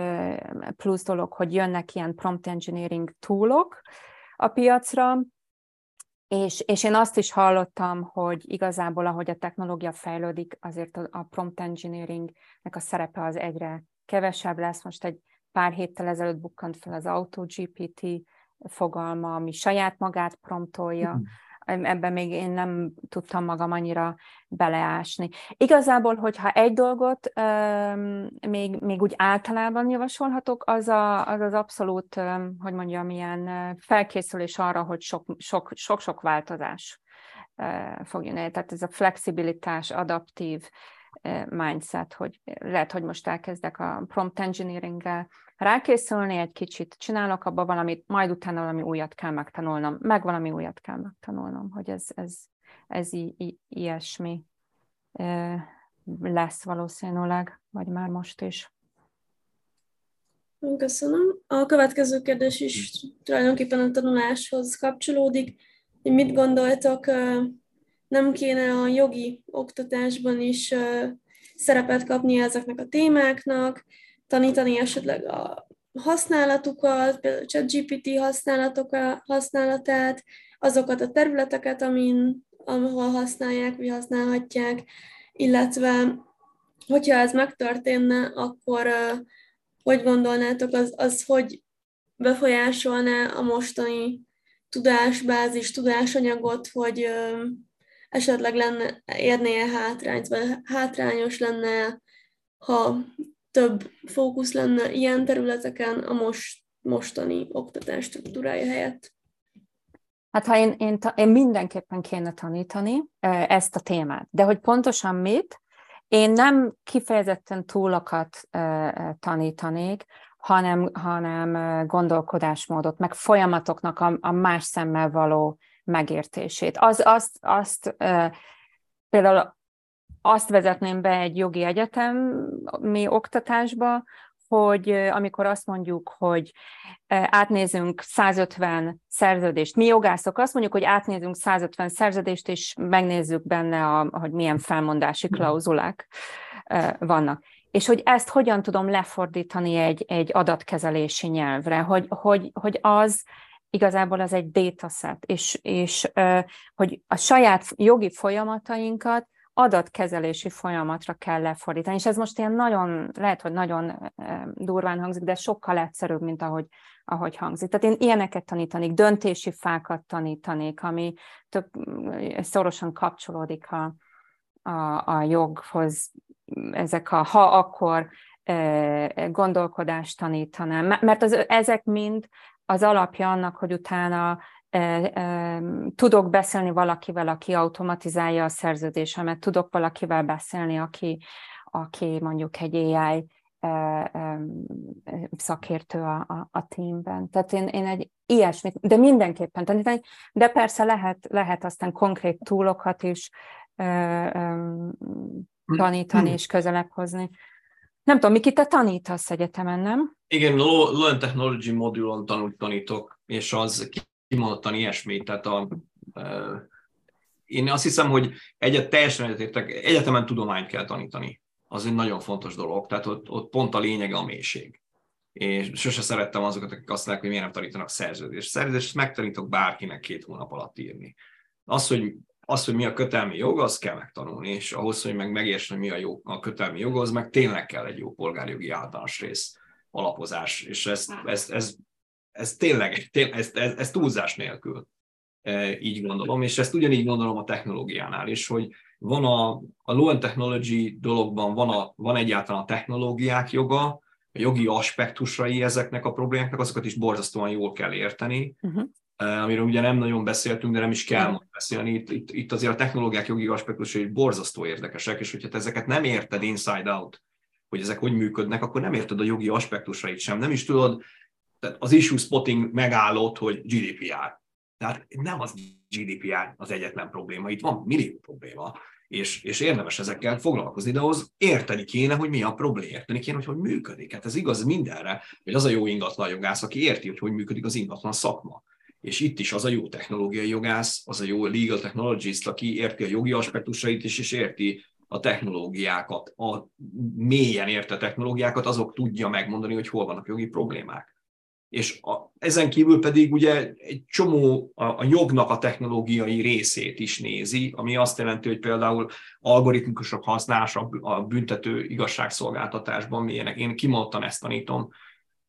plusz dolog, hogy jönnek ilyen prompt engineering toolok a piacra, és, és én azt is hallottam, hogy igazából, ahogy a technológia fejlődik, azért a, a prompt engineeringnek a szerepe az egyre kevesebb lesz. Most egy pár héttel ezelőtt bukkant fel az AutoGPT fogalma, ami saját magát promptolja. Mm ebben még én nem tudtam magam annyira beleásni. Igazából, hogyha egy dolgot még, még úgy általában javasolhatok, az, a, az az abszolút, hogy mondjam, ilyen felkészülés arra, hogy sok-sok változás fog jönni. Tehát ez a flexibilitás, adaptív mindset, hogy lehet, hogy most elkezdek a prompt engineering-gel rákészülni egy kicsit, csinálok abba valamit, majd utána valami újat kell megtanulnom, meg valami újat kell megtanulnom, hogy ez, ez, ez i, i, ilyesmi lesz valószínűleg, vagy már most is. Köszönöm. A következő kérdés is tulajdonképpen a tanuláshoz kapcsolódik. Mit gondoltok, nem kéne a jogi oktatásban is szerepet kapni ezeknek a témáknak, tanítani esetleg a használatukat, például ChatGPT használatát, azokat a területeket, amin, ahol használják, vagy használhatják, illetve hogyha ez megtörténne, akkor hogy gondolnátok, az, az hogy befolyásolná a mostani tudásbázis, tudásanyagot, hogy uh, esetleg lenne, érné hátrányt, vagy hátrányos lenne, ha több fókusz lenne ilyen területeken a most, mostani oktatás struktúrája helyett? Hát ha én, én, én mindenképpen kéne tanítani ezt a témát, de hogy pontosan mit, én nem kifejezetten túlokat tanítanék, hanem, hanem gondolkodásmódot, meg folyamatoknak a, a más szemmel való megértését. Az, azt, azt például azt vezetném be egy jogi egyetemi oktatásba, hogy amikor azt mondjuk, hogy átnézünk 150 szerződést, mi jogászok azt mondjuk, hogy átnézünk 150 szerződést, és megnézzük benne, a, hogy milyen felmondási klauzulák vannak. És hogy ezt hogyan tudom lefordítani egy, egy adatkezelési nyelvre, hogy, hogy, hogy az igazából az egy dataset, és, és hogy a saját jogi folyamatainkat adatkezelési folyamatra kell lefordítani. És ez most ilyen nagyon, lehet, hogy nagyon durván hangzik, de sokkal egyszerűbb, mint ahogy, ahogy hangzik. Tehát én ilyeneket tanítanék, döntési fákat tanítanék, ami több, szorosan kapcsolódik a, a, a joghoz, ezek a ha-akkor gondolkodást tanítanám, mert az, ezek mind az alapja annak, hogy utána tudok beszélni valakivel, aki automatizálja a szerződésemet, tudok valakivel beszélni, aki, aki mondjuk egy AI szakértő a, a, a teamben. Tehát én, én egy ilyesmit, de mindenképpen tanítani, de persze lehet, lehet aztán konkrét túlokat is tanítani és közelebb hozni. Nem tudom, Miki, te tanítasz egyetemen, nem? Igen, and Technology modulon tanult, tanítok, és az kimondottan ilyesmi, tehát a, én azt hiszem, hogy egyet teljesen egyetértek, egyetemen tudományt kell tanítani. Az egy nagyon fontos dolog, tehát ott, ott pont a lényege a mélység. És sose szerettem azokat, akik azt mondják, hogy miért nem tanítanak szerződést. Szerződést megtanítok bárkinek két hónap alatt írni. Az, hogy az, hogy mi a kötelmi jog, azt kell megtanulni, és ahhoz, hogy meg megértsen, hogy mi a, jó, a kötelmi jog, az meg tényleg kell egy jó polgárjogi általános rész alapozás, és ez, ez, ez ez tényleg, tényleg ez, ez, ez túlzás nélkül e, így gondolom, és ezt ugyanígy gondolom a technológiánál is, hogy van a, a low technology dologban van, a, van egyáltalán a technológiák joga, a jogi aspektusai ezeknek a problémáknak, azokat is borzasztóan jól kell érteni, uh-huh. amiről ugye nem nagyon beszéltünk, de nem is kell uh-huh. beszélni. Itt, itt, itt azért a technológiák jogi aspektusai borzasztó érdekesek, és hogyha te ezeket nem érted inside out, hogy ezek hogy működnek, akkor nem érted a jogi aspektusait sem. Nem is tudod tehát az issue spotting megállott, hogy GDPR. Tehát nem az GDPR az egyetlen probléma, itt van millió probléma, és, és érdemes ezekkel foglalkozni, de ahhoz érteni kéne, hogy mi a probléma, érteni kéne, hogy hogy működik. Hát ez igaz mindenre, hogy az a jó ingatlan jogász, aki érti, hogy hogy működik az ingatlan szakma. És itt is az a jó technológiai jogász, az a jó legal technologist, aki érti a jogi aspektusait is, és érti a technológiákat, a mélyen érte technológiákat, azok tudja megmondani, hogy hol vannak jogi problémák. És a, ezen kívül pedig ugye egy csomó a, a jognak a technológiai részét is nézi, ami azt jelenti, hogy például algoritmikusok használása a büntető igazságszolgáltatásban milyenek. Én kimondtan ezt tanítom,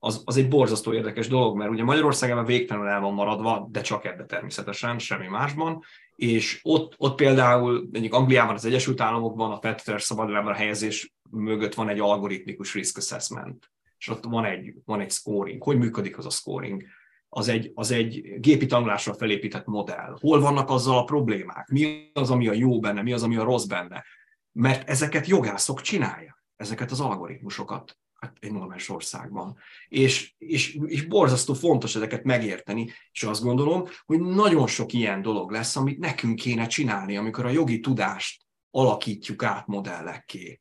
az, az egy borzasztó érdekes dolog, mert ugye Magyarországon végtelenül el van maradva, de csak ebbe természetesen, semmi másban, és ott, ott például egyik Angliában, az Egyesült Államokban a Petter szabadlábra helyezés mögött van egy algoritmikus risk assessment, és ott van egy, van egy scoring. Hogy működik az a scoring? Az egy, az egy gépi tanulásra felépített modell. Hol vannak azzal a problémák? Mi az, ami a jó benne, mi az, ami a rossz benne? Mert ezeket jogászok csinálják, ezeket az algoritmusokat hát egy normális országban. És, és, és borzasztó fontos ezeket megérteni, és azt gondolom, hogy nagyon sok ilyen dolog lesz, amit nekünk kéne csinálni, amikor a jogi tudást alakítjuk át modellekké.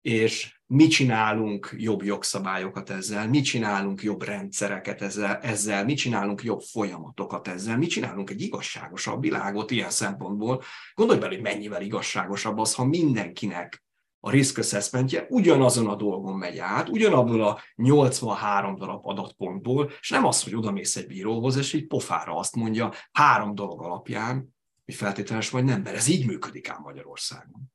És mi csinálunk jobb jogszabályokat ezzel, mi csinálunk jobb rendszereket ezzel, ezzel, mi csinálunk jobb folyamatokat ezzel, mi csinálunk egy igazságosabb világot ilyen szempontból. Gondolj bele, hogy mennyivel igazságosabb az, ha mindenkinek a risk assessmentje ugyanazon a dolgon megy át, ugyanabból a 83 darab adatpontból, és nem az, hogy odamész egy bíróhoz, és így pofára azt mondja három dolog alapján, hogy feltételes vagy nem, mert ez így működik ám Magyarországon.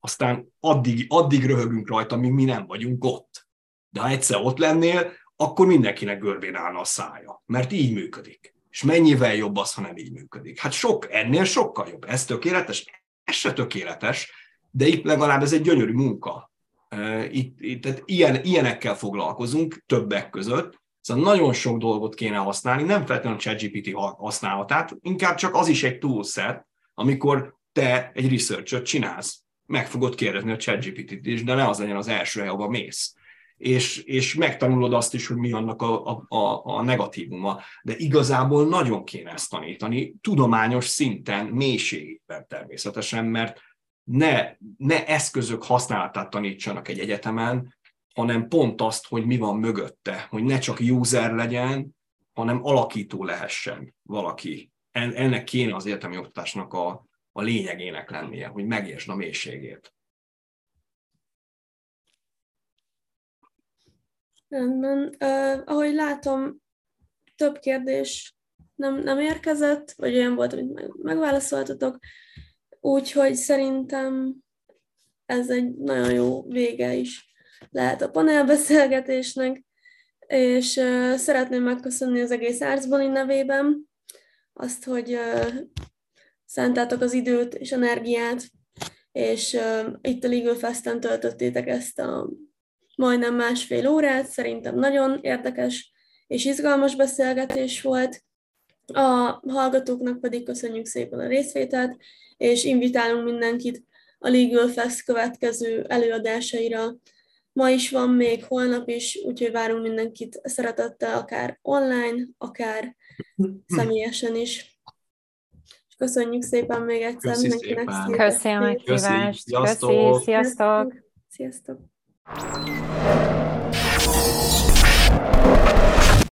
Aztán addig, addig röhögünk rajta, míg mi nem vagyunk ott. De ha egyszer ott lennél, akkor mindenkinek görbén állna a szája, mert így működik. És mennyivel jobb az, ha nem így működik? Hát sok, ennél sokkal jobb. Ez tökéletes? Ez se tökéletes, de itt legalább ez egy gyönyörű munka. Itt, itt tehát ilyen, ilyenekkel foglalkozunk többek között, Szóval nagyon sok dolgot kéne használni, nem feltétlenül a ChatGPT használhatát, inkább csak az is egy toolset, amikor te egy research csinálsz. Meg fogod kérdezni a ChatGPT-t is, de ne az legyen az első hely, ahova mész. És, és megtanulod azt is, hogy mi annak a, a, a, a negatívuma. De igazából nagyon kéne ezt tanítani, tudományos szinten, mélységében természetesen, mert ne, ne eszközök használatát tanítsanak egy egyetemen, hanem pont azt, hogy mi van mögötte, hogy ne csak user legyen, hanem alakító lehessen valaki. Ennek kéne az egyetemi oktatásnak a, a lényegének lennie, hogy megértsd a mélységét. Rendben. Uh, ahogy látom, több kérdés nem, nem érkezett, vagy olyan volt, amit megválaszoltatok. Úgyhogy szerintem ez egy nagyon jó vége is lehet a panelbeszélgetésnek, és uh, szeretném megköszönni az egész Árcboni nevében azt, hogy uh, szántátok az időt és energiát, és uh, itt a Legal Fest-en töltöttétek ezt a majdnem másfél órát, szerintem nagyon érdekes és izgalmas beszélgetés volt. A hallgatóknak pedig köszönjük szépen a részvételt, és invitálunk mindenkit a Legal Fest következő előadásaira. Ma is van még, holnap is, úgyhogy várunk mindenkit szeretettel, akár online, akár személyesen is. Köszönjük szépen még egyszer Köszi mindenkinek. Köszönöm a meghívást. Köszi, sziasztok! Köszi, sziasztok! sziasztok.